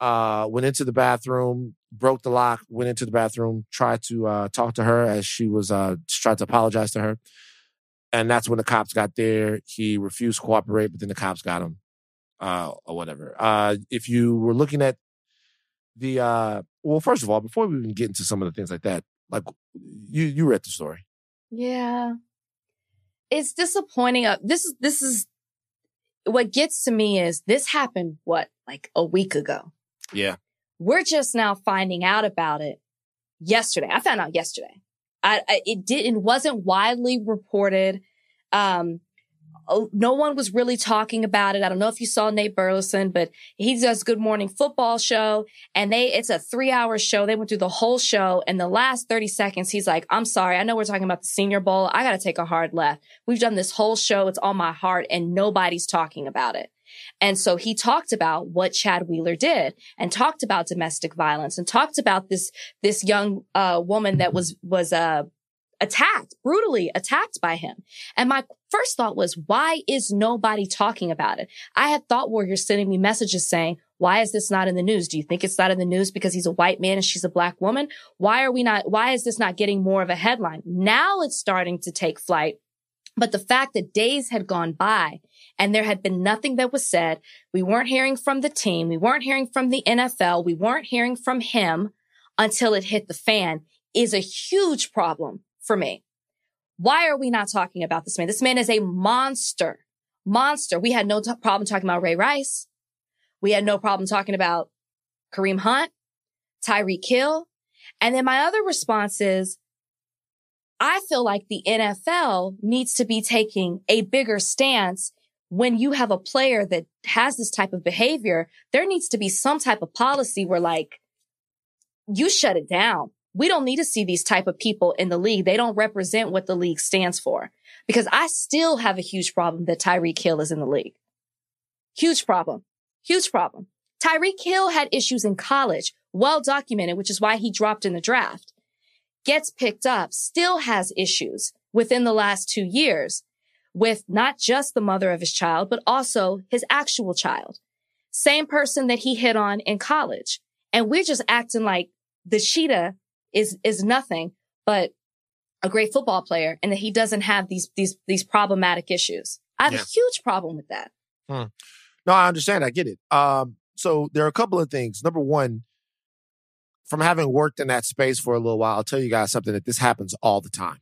Speaker 1: uh, went into the bathroom, broke the lock, went into the bathroom, tried to uh, talk to her as she was uh, tried to apologize to her. And that's when the cops got there. He refused to cooperate, but then the cops got him uh, or whatever. Uh, if you were looking at the uh, well, first of all, before we even get into some of the things like that, like you you read the story.
Speaker 2: Yeah. It's disappointing. Uh, this is, this is what gets to me is this happened, what, like a week ago.
Speaker 1: Yeah.
Speaker 2: We're just now finding out about it yesterday. I found out yesterday. I, I it didn't, wasn't widely reported. Um, no one was really talking about it. I don't know if you saw Nate Burleson, but he does Good Morning Football show and they, it's a three hour show. They went through the whole show and the last 30 seconds, he's like, I'm sorry. I know we're talking about the senior bowl. I got to take a hard left. We've done this whole show. It's on my heart and nobody's talking about it. And so he talked about what Chad Wheeler did and talked about domestic violence and talked about this, this young, uh, woman that was, was, uh, attacked, brutally attacked by him. And my first thought was, why is nobody talking about it? I had thought warriors sending me messages saying, why is this not in the news? Do you think it's not in the news because he's a white man and she's a black woman? Why are we not, why is this not getting more of a headline? Now it's starting to take flight. But the fact that days had gone by and there had been nothing that was said, we weren't hearing from the team. We weren't hearing from the NFL. We weren't hearing from him until it hit the fan is a huge problem for me. Why are we not talking about this man? This man is a monster, monster. We had no t- problem talking about Ray Rice. We had no problem talking about Kareem Hunt, Tyreek Hill. And then my other response is, I feel like the NFL needs to be taking a bigger stance when you have a player that has this type of behavior. There needs to be some type of policy where like you shut it down we don't need to see these type of people in the league. They don't represent what the league stands for because I still have a huge problem that Tyreek Hill is in the league. Huge problem. Huge problem. Tyreek Hill had issues in college, well documented, which is why he dropped in the draft. Gets picked up, still has issues within the last two years with not just the mother of his child, but also his actual child. Same person that he hit on in college. And we're just acting like the Cheetah is, is nothing but a great football player and that he doesn't have these, these, these problematic issues. I have yeah. a huge problem with that.
Speaker 1: Hmm. No, I understand. I get it. Um, so there are a couple of things. Number one, from having worked in that space for a little while, I'll tell you guys something that this happens all the time.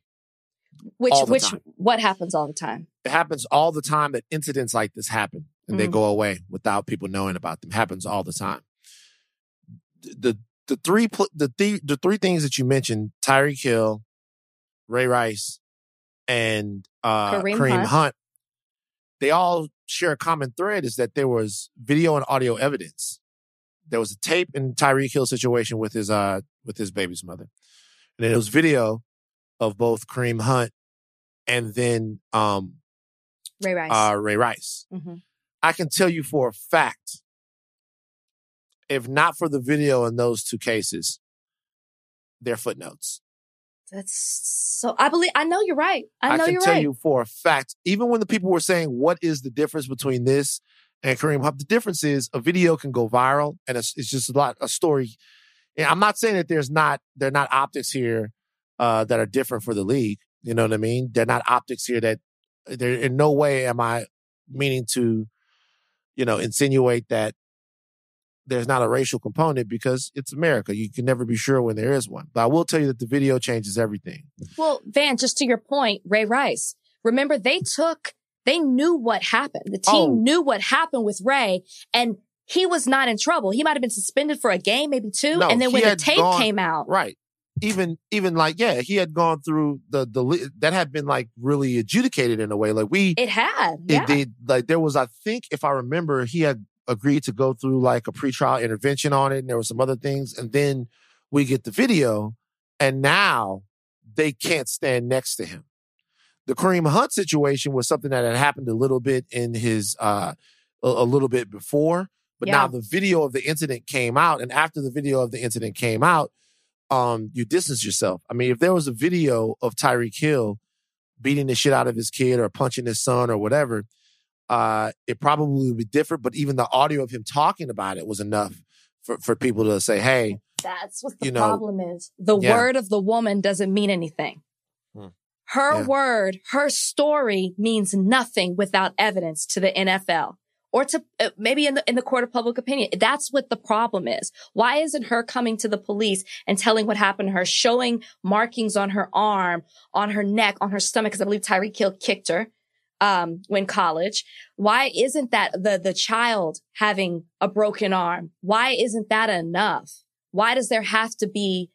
Speaker 2: Which, which, time. What happens all the time?
Speaker 1: It happens all the time that incidents like this happen and mm-hmm. they go away without people knowing about them. It happens all the time. The the three the th- the three things that you mentioned, Tyreek Hill, Ray Rice, and uh, Kareem, Kareem Hunt. Hunt, they all share a common thread is that there was video and audio evidence. There was a tape in Tyreek Hill situation with his uh with his baby's mother, and then it was video of both Kareem Hunt and then um
Speaker 2: Ray Rice.
Speaker 1: Uh, Ray Rice. Mm-hmm. I can tell you for a fact if not for the video in those two cases, they're footnotes.
Speaker 2: That's so. I believe. I know you're right. I know
Speaker 1: I
Speaker 2: can
Speaker 1: tell
Speaker 2: right.
Speaker 1: you for a fact. Even when the people were saying, "What is the difference between this and Kareem Hunt?" The difference is a video can go viral, and it's, it's just a lot a story. And I'm not saying that there's not they're not optics here uh, that are different for the league. You know what I mean? They're not optics here that. There in no way am I meaning to, you know, insinuate that there's not a racial component because it's America. You can never be sure when there is one. But I will tell you that the video changes everything.
Speaker 2: Well, Van, just to your point, Ray Rice, remember they took, they knew what happened. The team oh. knew what happened with Ray and he was not in trouble. He might have been suspended for a game, maybe two. No, and then when the tape gone, came out.
Speaker 1: Right. Even, even like, yeah, he had gone through the, the, that had been like really adjudicated in a way. Like we,
Speaker 2: it had, yeah.
Speaker 1: it did, like there was, I think if I remember, he had agreed to go through like a pretrial intervention on it, and there were some other things. And then we get the video, and now they can't stand next to him. The Kareem Hunt situation was something that had happened a little bit in his uh a, a little bit before, but yeah. now the video of the incident came out, and after the video of the incident came out, um, you distance yourself. I mean, if there was a video of Tyreek Hill beating the shit out of his kid or punching his son or whatever, uh, it probably would be different. But even the audio of him talking about it was enough for, for people to say, "Hey,
Speaker 2: that's what the you know, problem is. The yeah. word of the woman doesn't mean anything. Hmm. Her yeah. word, her story means nothing without evidence to the NFL or to uh, maybe in the in the court of public opinion. That's what the problem is. Why isn't her coming to the police and telling what happened to her, showing markings on her arm, on her neck, on her stomach? Because I believe Tyreek Hill kicked her um, when college. Why isn't that the the child having a broken arm? Why isn't that enough? Why does there have to be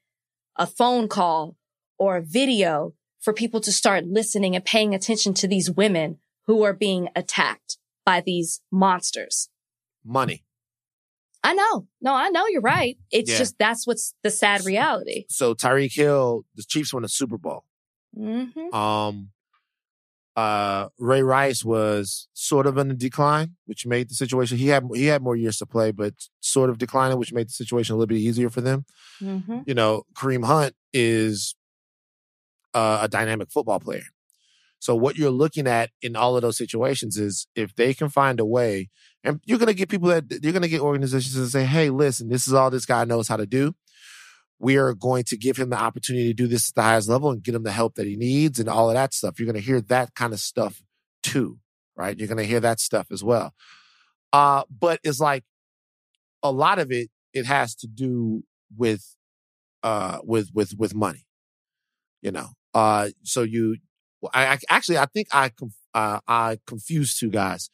Speaker 2: a phone call or a video for people to start listening and paying attention to these women who are being attacked? By these monsters.
Speaker 1: Money.
Speaker 2: I know. No, I know you're right. It's yeah. just that's what's the sad reality.
Speaker 1: So Tyreek Hill, the Chiefs won the Super Bowl.
Speaker 2: Mm-hmm.
Speaker 1: Um, uh, Ray Rice was sort of in a decline, which made the situation. He had he had more years to play, but sort of declining, which made the situation a little bit easier for them.
Speaker 2: Mm-hmm.
Speaker 1: You know, Kareem Hunt is uh, a dynamic football player. So what you're looking at in all of those situations is if they can find a way, and you're going to get people that you're going to get organizations to say, "Hey, listen, this is all this guy knows how to do. We are going to give him the opportunity to do this at the highest level and get him the help that he needs and all of that stuff." You're going to hear that kind of stuff too, right? You're going to hear that stuff as well. Uh, but it's like a lot of it. It has to do with uh with with with money you know uh so you well, I, I actually I think I uh, I confused two guys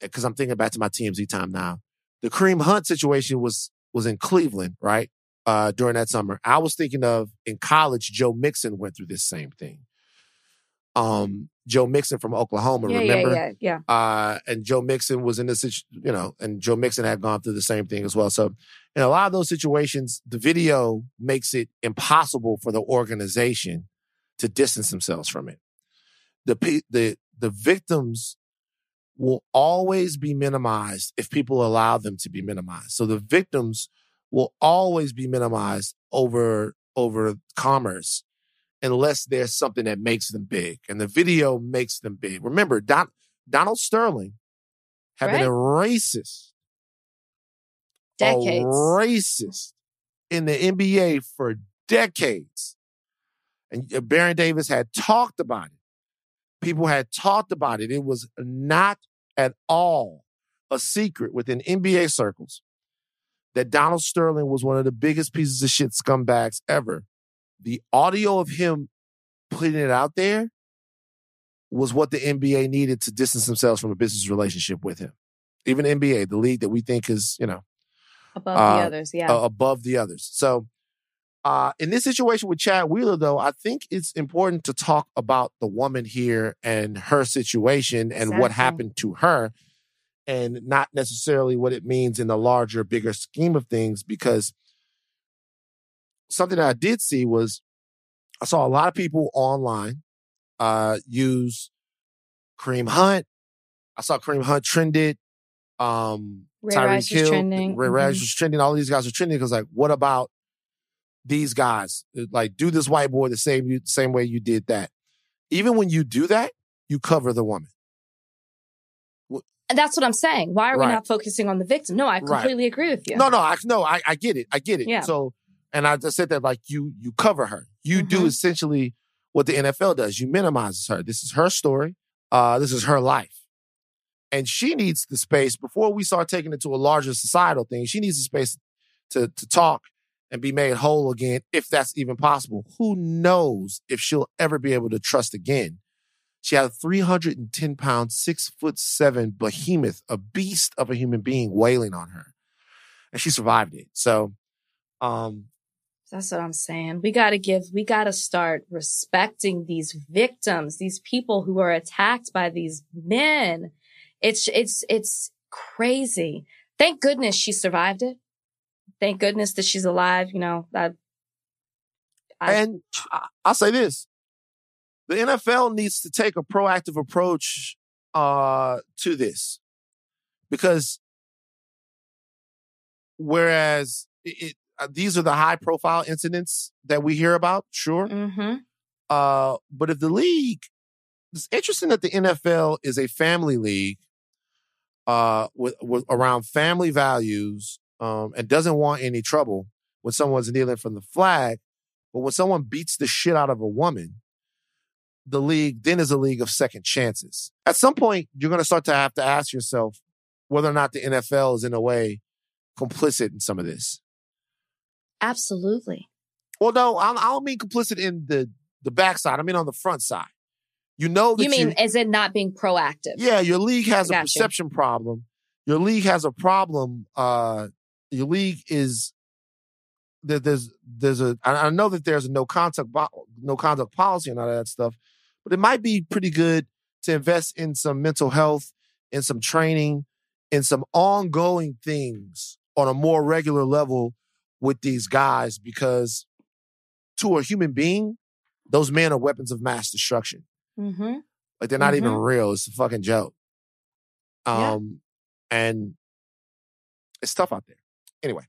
Speaker 1: because I'm thinking back to my TMZ time now. The Kareem Hunt situation was was in Cleveland, right? Uh, during that summer, I was thinking of in college. Joe Mixon went through this same thing. Um, Joe Mixon from Oklahoma,
Speaker 2: yeah,
Speaker 1: remember?
Speaker 2: Yeah, yeah, yeah.
Speaker 1: Uh, and Joe Mixon was in this, you know, and Joe Mixon had gone through the same thing as well. So, in a lot of those situations, the video makes it impossible for the organization to distance themselves from it. The, the, the victims will always be minimized if people allow them to be minimized. So the victims will always be minimized over, over commerce unless there's something that makes them big. And the video makes them big. Remember, Don, Donald Sterling had right. been a racist.
Speaker 2: Decades.
Speaker 1: A racist in the NBA for decades. And uh, Baron Davis had talked about it. People had talked about it. It was not at all a secret within NBA circles that Donald Sterling was one of the biggest pieces of shit scumbags ever. The audio of him putting it out there was what the NBA needed to distance themselves from a business relationship with him. Even NBA, the league that we think is, you know,
Speaker 2: above uh, the others, yeah,
Speaker 1: uh, above the others. So uh, in this situation with Chad Wheeler, though, I think it's important to talk about the woman here and her situation and exactly. what happened to her, and not necessarily what it means in the larger, bigger scheme of things. Because something that I did see was I saw a lot of people online uh, use Kareem Hunt. I saw Kareem Hunt trended. Um,
Speaker 2: Ray Tyreek Hill, trending.
Speaker 1: Ray mm-hmm. Rice was trending. All these guys are trending because, like, what about these guys. Like, do this white boy the same same way you did that. Even when you do that, you cover the woman.
Speaker 2: And that's what I'm saying. Why are right. we not focusing on the victim? No, I completely right. agree with you.
Speaker 1: No, no, I no, I, I get it. I get it. Yeah. So, and I just said that like you you cover her. You mm-hmm. do essentially what the NFL does. You minimizes her. This is her story. Uh, this is her life. And she needs the space before we start taking it to a larger societal thing. She needs the space to to talk and be made whole again, if that's even possible. Who knows if she'll ever be able to trust again? She had a 310 pound, six foot seven behemoth, a beast of a human being wailing on her. And she survived it. So, um,
Speaker 2: that's what I'm saying. We got to give, we got to start respecting these victims, these people who are attacked by these men. It's, it's, it's crazy. Thank goodness she survived it thank goodness that she's alive. You know, I,
Speaker 1: I, and I'll say this: the NFL needs to take a proactive approach uh, to this because whereas it, it, uh, these are the high profile incidents that we hear about, sure.
Speaker 2: Mm-hmm.
Speaker 1: Uh, but if the league, it's interesting that the NFL is a family league uh, with, with around family values um, and doesn't want any trouble when someone's kneeling from the flag. But when someone beats the shit out of a woman, the league then is a league of second chances. At some point, you're going to start to have to ask yourself whether or not the NFL is in a way complicit in some of this.
Speaker 2: Absolutely.
Speaker 1: Well, no, I, don't mean complicit in the the backside. I mean on the front side. You know that
Speaker 2: You mean is it not being proactive?
Speaker 1: yeah, your league has a
Speaker 2: Got you.
Speaker 1: perception problem. Your league has a problem. Uh, your league is that there's there's a I know that there's a no contact no conduct policy and all that stuff, but it might be pretty good to invest in some mental health, in some training, in some ongoing things on a more regular level with these guys because to a human being, those men are weapons of mass destruction.
Speaker 2: Mm-hmm.
Speaker 1: Like they're not even real. It's a fucking joke.
Speaker 2: Yeah.
Speaker 1: Um, and it's tough out there. Anyway,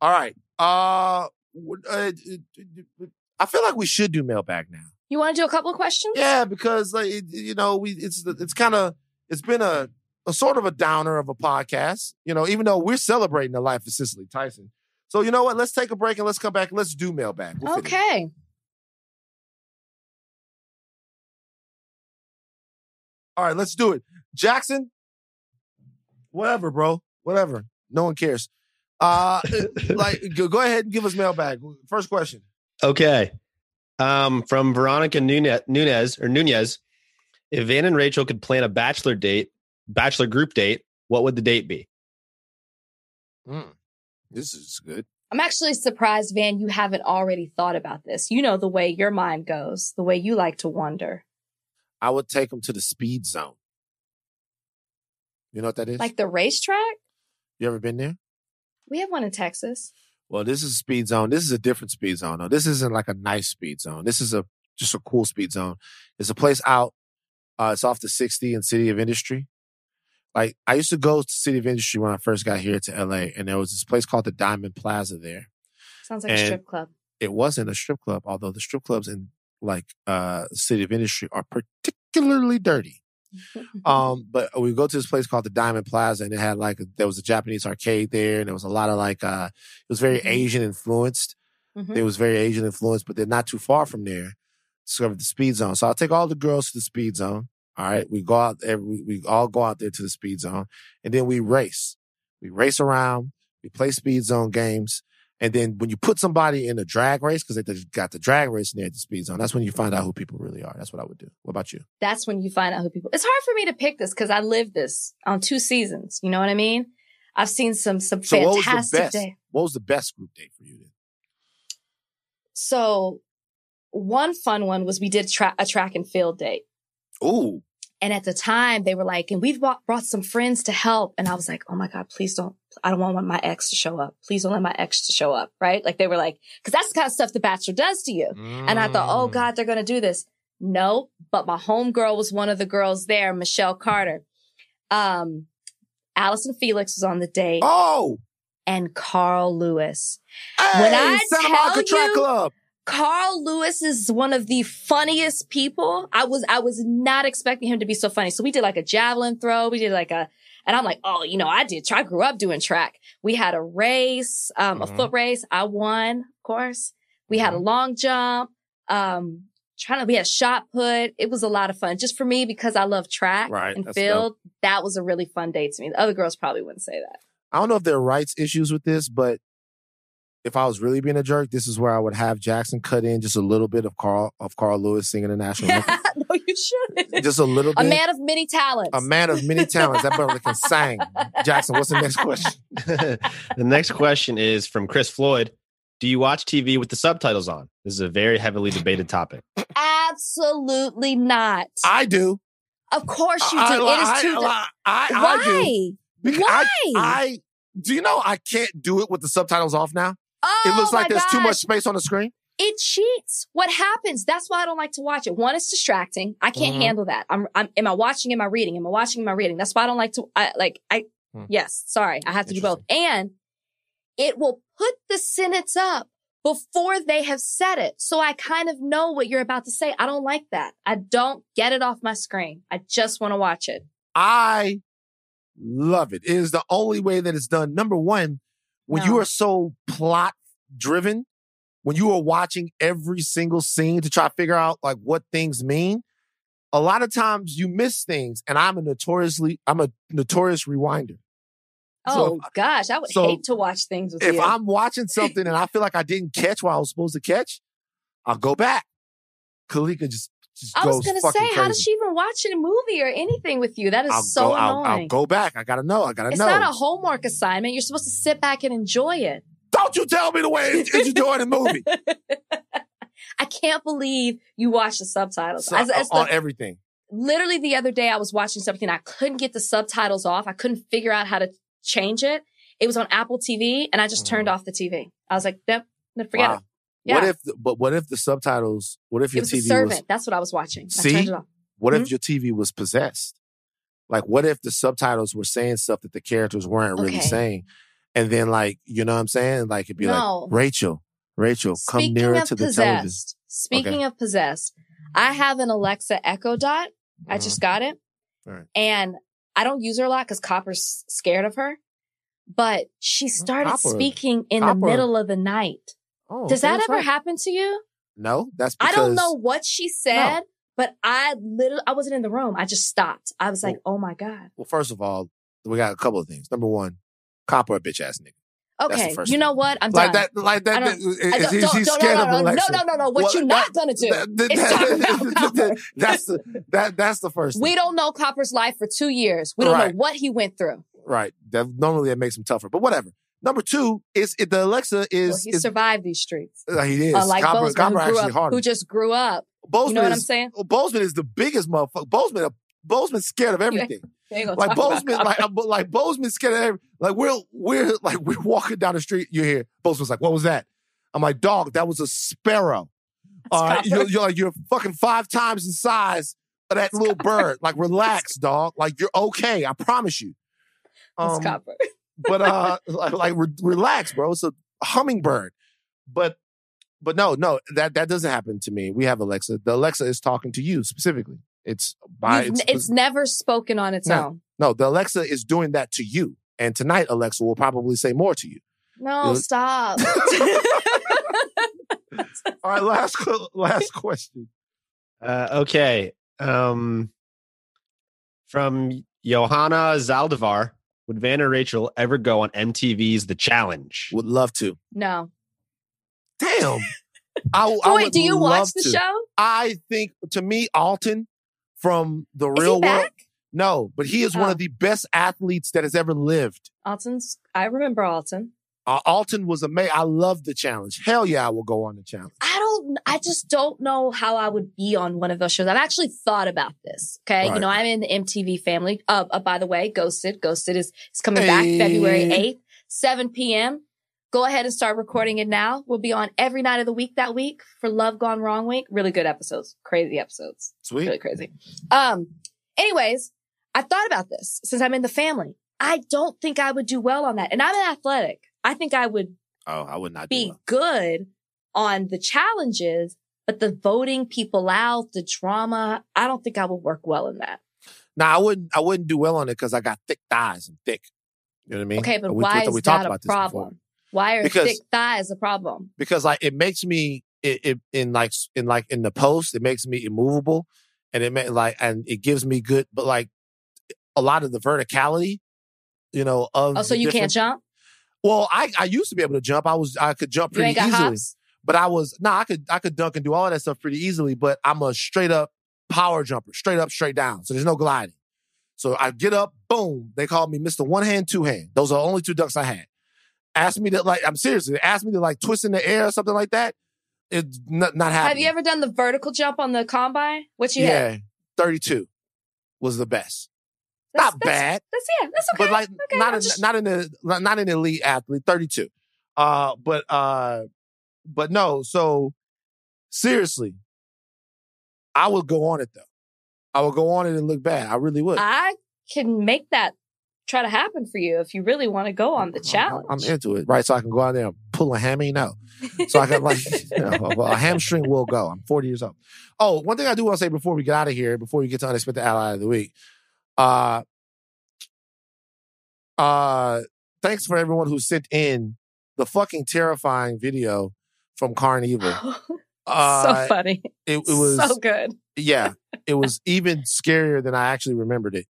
Speaker 1: all right. Uh, uh, I feel like we should do mailbag now.
Speaker 2: You want to do a couple of questions?
Speaker 1: Yeah, because like it, you know, we it's it's kind of it's been a a sort of a downer of a podcast. You know, even though we're celebrating the life of Cicely Tyson. So you know what? Let's take a break and let's come back and let's do mailbag. We'll fit it in.
Speaker 2: Okay.
Speaker 1: All right, let's do it. Jackson, whatever, bro. Whatever. No one cares. Uh like go, go ahead and give us mailbag. First question.
Speaker 6: Okay. Um, from Veronica Nunez, Nunez or Nunez, if Van and Rachel could plan a bachelor date, bachelor group date, what would the date be?
Speaker 1: Hmm. This is good.
Speaker 2: I'm actually surprised, Van, you haven't already thought about this. You know the way your mind goes, the way you like to wonder.
Speaker 1: I would take them to the speed zone. You know what that is?
Speaker 2: Like the racetrack?
Speaker 1: you ever been there?
Speaker 2: We have one in Texas.
Speaker 1: Well, this is a speed zone. This is a different speed zone. though. this isn't like a nice speed zone. This is a just a cool speed zone. It's a place out. Uh, it's off the 60 in City of Industry. Like I used to go to City of Industry when I first got here to LA, and there was this place called the Diamond Plaza there.
Speaker 2: Sounds like a strip club.
Speaker 1: It wasn't a strip club, although the strip clubs in like uh City of Industry are particularly dirty. Um, but we go to this place called the Diamond Plaza, and it had like there was a Japanese arcade there, and there was a lot of like uh, it was very
Speaker 2: Mhm.
Speaker 1: Asian influenced.
Speaker 2: Mhm.
Speaker 1: It was very Asian influenced, but they're not too far from there. Discovered the speed zone, so I'll take all the girls to the speed zone. All right, we go out every we all go out there to the speed zone, and then we race. We race around. We play speed zone games. And then when you put somebody in a drag race, because they got the drag race near the speed zone, that's when you find out who people really are. That's what I would do. What about you?
Speaker 2: That's when you find out who people. It's hard for me to pick this because I lived this on two seasons. You know what I mean? I've seen some some
Speaker 1: So what was the
Speaker 2: fantastic
Speaker 1: best?
Speaker 2: day.
Speaker 1: What was the best group date for you then?
Speaker 2: So one fun one was we did tra- a track and field date.
Speaker 1: Ooh,
Speaker 2: And at the time they were like, and we've brought some friends to help. And I was like, oh my God, please don't, I don't want my ex to show up. Please don't let my ex to show up. Right. Like they were like, cause that's the kind of stuff the bachelor does to you. And I thought, oh
Speaker 1: Mm.
Speaker 2: God, they're going to do this. No, but my homegirl was one of the girls there, Michelle Carter. Um, Allyson Felix was on the date
Speaker 1: Oh,
Speaker 2: and Carl Lewis.
Speaker 1: hey,
Speaker 2: When I
Speaker 1: Santa Monica Track Club.
Speaker 2: Carl Lewis is one of the funniest people. I was, I was not expecting him to be so funny. So we did like a javelin throw. We did like a, and I'm like, oh, you know, I did, I grew up doing track. We had a race, um,
Speaker 1: Mhm.
Speaker 2: a foot race. I won, of course. We had a long jump. Um, trying to, we had shot put. It was a lot of fun just for me because I love track
Speaker 1: Right,
Speaker 2: and field. That was a really fun day to me. The other girls probably wouldn't say that.
Speaker 1: I don't know if there are rights issues with this, but if I was really being a jerk, this is where I would have Jackson cut in just a little bit of Carl of Carl Lewis singing the national anthem. <laughs>
Speaker 2: no, you shouldn't.
Speaker 1: just a little bit.
Speaker 2: A man of many talents.
Speaker 1: a man of many talents. That brother can sing. Jackson, what's the next question? <laughs>
Speaker 6: the next question is from Chris Floyd. Do you watch TV with the subtitles on? This is a very heavily debated topic.
Speaker 2: Absolutely not.
Speaker 1: I do.
Speaker 2: of course you do.
Speaker 1: I,
Speaker 2: it is
Speaker 1: I,
Speaker 2: too.
Speaker 1: I, I, I
Speaker 2: Why?
Speaker 1: do.
Speaker 2: Why?
Speaker 1: I, I do you know I can't do it with the subtitles off now?
Speaker 2: Oh,
Speaker 1: It looks like
Speaker 2: my
Speaker 1: there's too much space on the screen.
Speaker 2: It cheats. What happens? That's why I don't like to watch it. One, it's distracting. I can't
Speaker 1: Mhm.
Speaker 2: handle that. I'm, I'm, am I watching? Am I reading? Am I watching? Am I reading? That's why I don't like to, I, like, I,
Speaker 1: Hmm.
Speaker 2: yes, sorry. I have to do both. And it will put the sentence up before they have said it. So I kind of know what you're about to say. I don't like that. I don't get it off my screen. I just want to watch it.
Speaker 1: I love it. It is the only way that it's done. Number one, when you are so plot driven, when you are watching every single scene to try to figure out like what things mean, a lot of times you miss things. And I'm a notoriously, I'm a notorious rewinder.
Speaker 2: Oh gosh, I would
Speaker 1: so
Speaker 2: hate to watch things with
Speaker 1: If
Speaker 2: you.
Speaker 1: I'm watching something and I feel like I didn't catch what I was supposed to catch, I'll go back. Kalika just
Speaker 2: I was gonna say,
Speaker 1: crazy.
Speaker 2: how does she even watch a movie or anything with you? That is
Speaker 1: I'll
Speaker 2: so
Speaker 1: go, I'll,
Speaker 2: annoying.
Speaker 1: I'll go back. I gotta know. I gotta
Speaker 2: it's
Speaker 1: know.
Speaker 2: It's not a homework assignment. You're supposed to sit back and enjoy it.
Speaker 1: Don't you tell me the way it's it's doing the movie. <laughs>
Speaker 2: I can't believe you watch the subtitles.
Speaker 1: So,
Speaker 2: As- as the-
Speaker 1: on everything.
Speaker 2: literally the other day I was watching something. I couldn't get the subtitles off. I couldn't figure out how to change it. It was on Apple TV and I just turned mm-hmm. off the TV. I was like, nope, forget
Speaker 1: Wow.
Speaker 2: it. Yeah.
Speaker 1: What if, the, but what if the subtitles? What if your
Speaker 2: was
Speaker 1: TV
Speaker 2: a servant.
Speaker 1: was?
Speaker 2: That's what I was watching.
Speaker 1: See?
Speaker 2: turned it off.
Speaker 1: What
Speaker 2: Mhm.
Speaker 1: if your TV was possessed? Like, what if the subtitles were saying stuff that the characters weren't really
Speaker 2: Okay.
Speaker 1: saying, and then like, you know what I'm saying? Like, it'd be
Speaker 2: No.
Speaker 1: like, Rachel, Rachel, come nearer to the television.
Speaker 2: possessed, speaking of possessed, I have an Alexa Echo Dot. I just got it.
Speaker 1: Mm-hmm. Right.
Speaker 2: And I don't use her a lot because Copper's scared of her. But she started
Speaker 1: Copper-
Speaker 2: speaking in
Speaker 1: Copper-
Speaker 2: the middle of the night.
Speaker 1: Oh,
Speaker 2: Does that ever
Speaker 1: right.
Speaker 2: happen to you?
Speaker 1: No, that's
Speaker 2: I don't know what she said, but I literally I wasn't in the room. I just stopped. I was like, oh my God.
Speaker 1: Well, first of all, we got a couple of things. Number one, Copper a bitch ass nigga.
Speaker 2: Okay. You know what? I'm
Speaker 1: Like
Speaker 2: done.
Speaker 1: that, like that.
Speaker 2: Don't-
Speaker 1: is-
Speaker 2: don't,
Speaker 1: he's
Speaker 2: don't, don't,
Speaker 1: scared
Speaker 2: no,
Speaker 1: of
Speaker 2: no, no, no, no, no. What
Speaker 1: Well,
Speaker 2: you're not gonna do
Speaker 1: that- that-
Speaker 2: is Copper. <laughs> <laughs>
Speaker 1: That's the that that's the first.
Speaker 2: We don't know Copper's life for two years. We don't
Speaker 1: Right.
Speaker 2: know what he went through.
Speaker 1: right. That normally it makes him tougher, but whatever. Number two is it, the Alexa is
Speaker 2: Well, he
Speaker 1: is
Speaker 2: survived these streets.
Speaker 1: uh, he is Copper,
Speaker 2: Bozeman,
Speaker 1: Copper actually
Speaker 2: up,
Speaker 1: harder.
Speaker 2: who just grew up.
Speaker 1: Bozeman
Speaker 2: You know what I'm
Speaker 1: is,
Speaker 2: saying?
Speaker 1: Bozeman is the biggest motherfucker. Bozeman, Bozeman's scared of everything.
Speaker 2: There you go.
Speaker 1: like Bozeman, like uh, like Bozeman's scared of every, like we're we're like we're walking down the street. You hear Bozeman's like, "What was that?" I'm like, "Dog, that was a sparrow." All right, you're, you're like you're fucking five times the size of that little bird. Like, relax, dog. Like you're okay. I promise you. Um,
Speaker 2: Copper.
Speaker 1: But uh, <laughs> like, like re- relax, bro. It's a hummingbird. But but no, no, that that doesn't happen to me. We have Alexa. The Alexa is talking to you specifically. It's by it's,
Speaker 2: it's, never spoken on its
Speaker 1: No.
Speaker 2: own.
Speaker 1: no, the Alexa is doing that to you. And tonight, Alexa will probably say more to you.
Speaker 2: No,
Speaker 1: You-
Speaker 2: stop. <laughs> <laughs>
Speaker 1: All right, last last question.
Speaker 6: Uh, okay. Um, from Johanna Zaldivar, would Van and Rachel ever go on MTV's The Challenge?
Speaker 1: Would love to.
Speaker 2: no.
Speaker 1: Damn. <laughs> I, I
Speaker 2: Oh, wait,
Speaker 1: would
Speaker 2: do you
Speaker 1: love
Speaker 2: watch the
Speaker 1: to.
Speaker 2: show?
Speaker 1: I think to me, Alton from the
Speaker 2: Is
Speaker 1: real
Speaker 2: he
Speaker 1: world.
Speaker 2: back?
Speaker 1: No, but he is one
Speaker 2: Oh.
Speaker 1: of the best athletes that has ever lived.
Speaker 2: Alton's. I remember Alton.
Speaker 1: Uh, Alton was amazing. I love the challenge. Hell yeah, I will go on the challenge.
Speaker 2: I don't. I just don't know how I would be on one of those shows. I've actually thought about this. Okay, you know, I'm in the MTV family. Uh, uh, by the way, Ghosted. Ghosted is is coming back February eighth, seven p.m. Go ahead and start recording it now. We'll be on every night of the week that week for Love Gone Wrong Week. Really good episodes, crazy episodes.
Speaker 1: Sweet.
Speaker 2: really crazy. Um, anyways, I thought about this since I'm in the family. I don't think I would do well on that. And I'm an athletic. I think I would
Speaker 1: Oh, I would not
Speaker 2: be
Speaker 1: well.
Speaker 2: good on the challenges, but the voting people out, the drama, I don't think I would work well in that.
Speaker 1: No, I wouldn't. I wouldn't do well on it because I got thick thighs and thick. You know what I mean?
Speaker 2: Okay, but
Speaker 1: We-
Speaker 2: why
Speaker 1: we
Speaker 2: is
Speaker 1: talked
Speaker 2: that a problem? Why are
Speaker 1: Because-
Speaker 2: thick thighs a problem?
Speaker 1: because like it makes me it, it in like in like in the post it makes me immovable and it may like and it gives me good but like a lot of the verticality you know of
Speaker 2: Oh, so you can't jump?
Speaker 1: Well i i used to be able to jump i was i could jump pretty easily
Speaker 2: hops?
Speaker 1: but i was no i could i could dunk and do all that stuff pretty easily but i'm a straight up power jumper straight up straight down so there's no gliding so i get up boom they call me mr one hand two hand those are the only two ducks i had ask me to like i'm seriously ask me to like twist in the air or something like that it's not, not happening
Speaker 2: Have you ever done the vertical jump on the combine? What you had?
Speaker 1: yeah
Speaker 2: hit?
Speaker 1: 32 was the best
Speaker 2: That's-
Speaker 1: not
Speaker 2: that's-
Speaker 1: bad.
Speaker 2: That's yeah, that's okay.
Speaker 1: but like
Speaker 2: okay,
Speaker 1: not
Speaker 2: I'm just-
Speaker 1: not in the not an elite athlete 32 uh but uh but no so seriously. I would go on it though. I would go on it and look bad. I really would.
Speaker 2: I can make that try to happen for you if you really want to go on the
Speaker 1: I'm-
Speaker 2: challenge.
Speaker 1: I'm, into it right? So i can go out there and pull a hammy no. So i can like <laughs> you know, a hamstring will go. I'm 40 years old. Oh one thing i do want to say before we get out of here before we get to unexpected ally of the week uh uh thanks for everyone who sent in the fucking terrifying video from Carnival. <laughs> Uh, so
Speaker 2: funny.
Speaker 1: it, it was
Speaker 2: so good.
Speaker 1: yeah, <laughs> it was even scarier than I actually remembered it.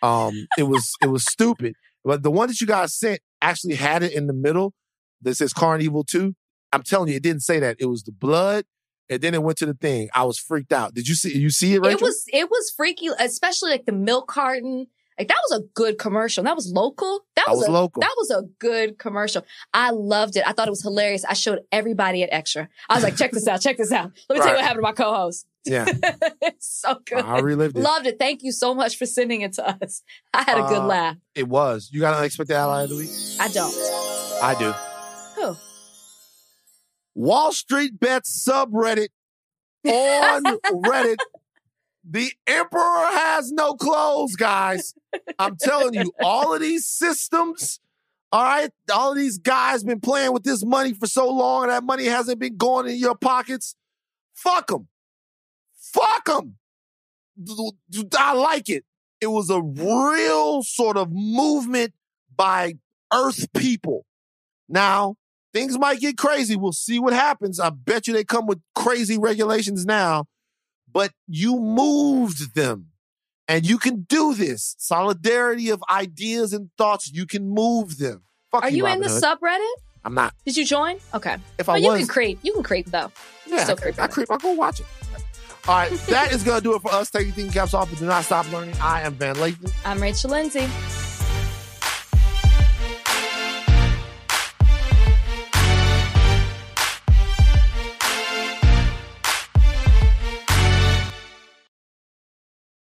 Speaker 1: Um, it was it was stupid. But the one that you guys sent actually had it in the middle that says Carnival 2. I'm telling you, it didn't say that. It was the blood, and then it went to the thing. I was freaked out. Did you see you see it, Rachel?
Speaker 2: It was it was freaky, especially like the milk carton. Like that was a good commercial. That was local. That was,
Speaker 1: was
Speaker 2: a,
Speaker 1: local.
Speaker 2: That was a good commercial. I loved it. I thought it was hilarious. I showed everybody at Extra. I was like, check this out. Check this out. Let me tell you what happened to my co-host.
Speaker 1: yeah, <laughs>
Speaker 2: it's so good.
Speaker 1: I relived it.
Speaker 2: Loved it. Thank you so much for sending it to us. I had a good
Speaker 1: Uh,
Speaker 2: laugh.
Speaker 1: It was. You got an unexpected ally of the week?
Speaker 2: I don't.
Speaker 1: I do. Wall Street Bets subreddit on Reddit. The emperor has no clothes, guys. I'm telling you, all of these systems, all right, all of these guys been playing with this money for so long, and that money hasn't been going in your pockets. Fuck them. Fuck them. I like it. It was a real sort of movement by Earth people. Now, things might get crazy. We'll see what happens. I bet you they come with crazy regulations now, but you moved them. And you can do this. Solidarity of ideas and thoughts, you can move them. Fuck
Speaker 2: Are you in
Speaker 1: Robin
Speaker 2: the
Speaker 1: Hood.
Speaker 2: subreddit?
Speaker 1: I'm not.
Speaker 2: Did you join? Okay.
Speaker 1: If
Speaker 2: Well,
Speaker 1: I
Speaker 2: you
Speaker 1: was,
Speaker 2: can creep. You can creep though.
Speaker 1: yeah,
Speaker 2: still
Speaker 1: I,
Speaker 2: creeping
Speaker 1: I creep. I go watch it. All right, <laughs> that is gonna do it for us. Take your thinking caps off, but do not stop learning. I am Van Lathan.
Speaker 2: I'm Rachel Lindsay.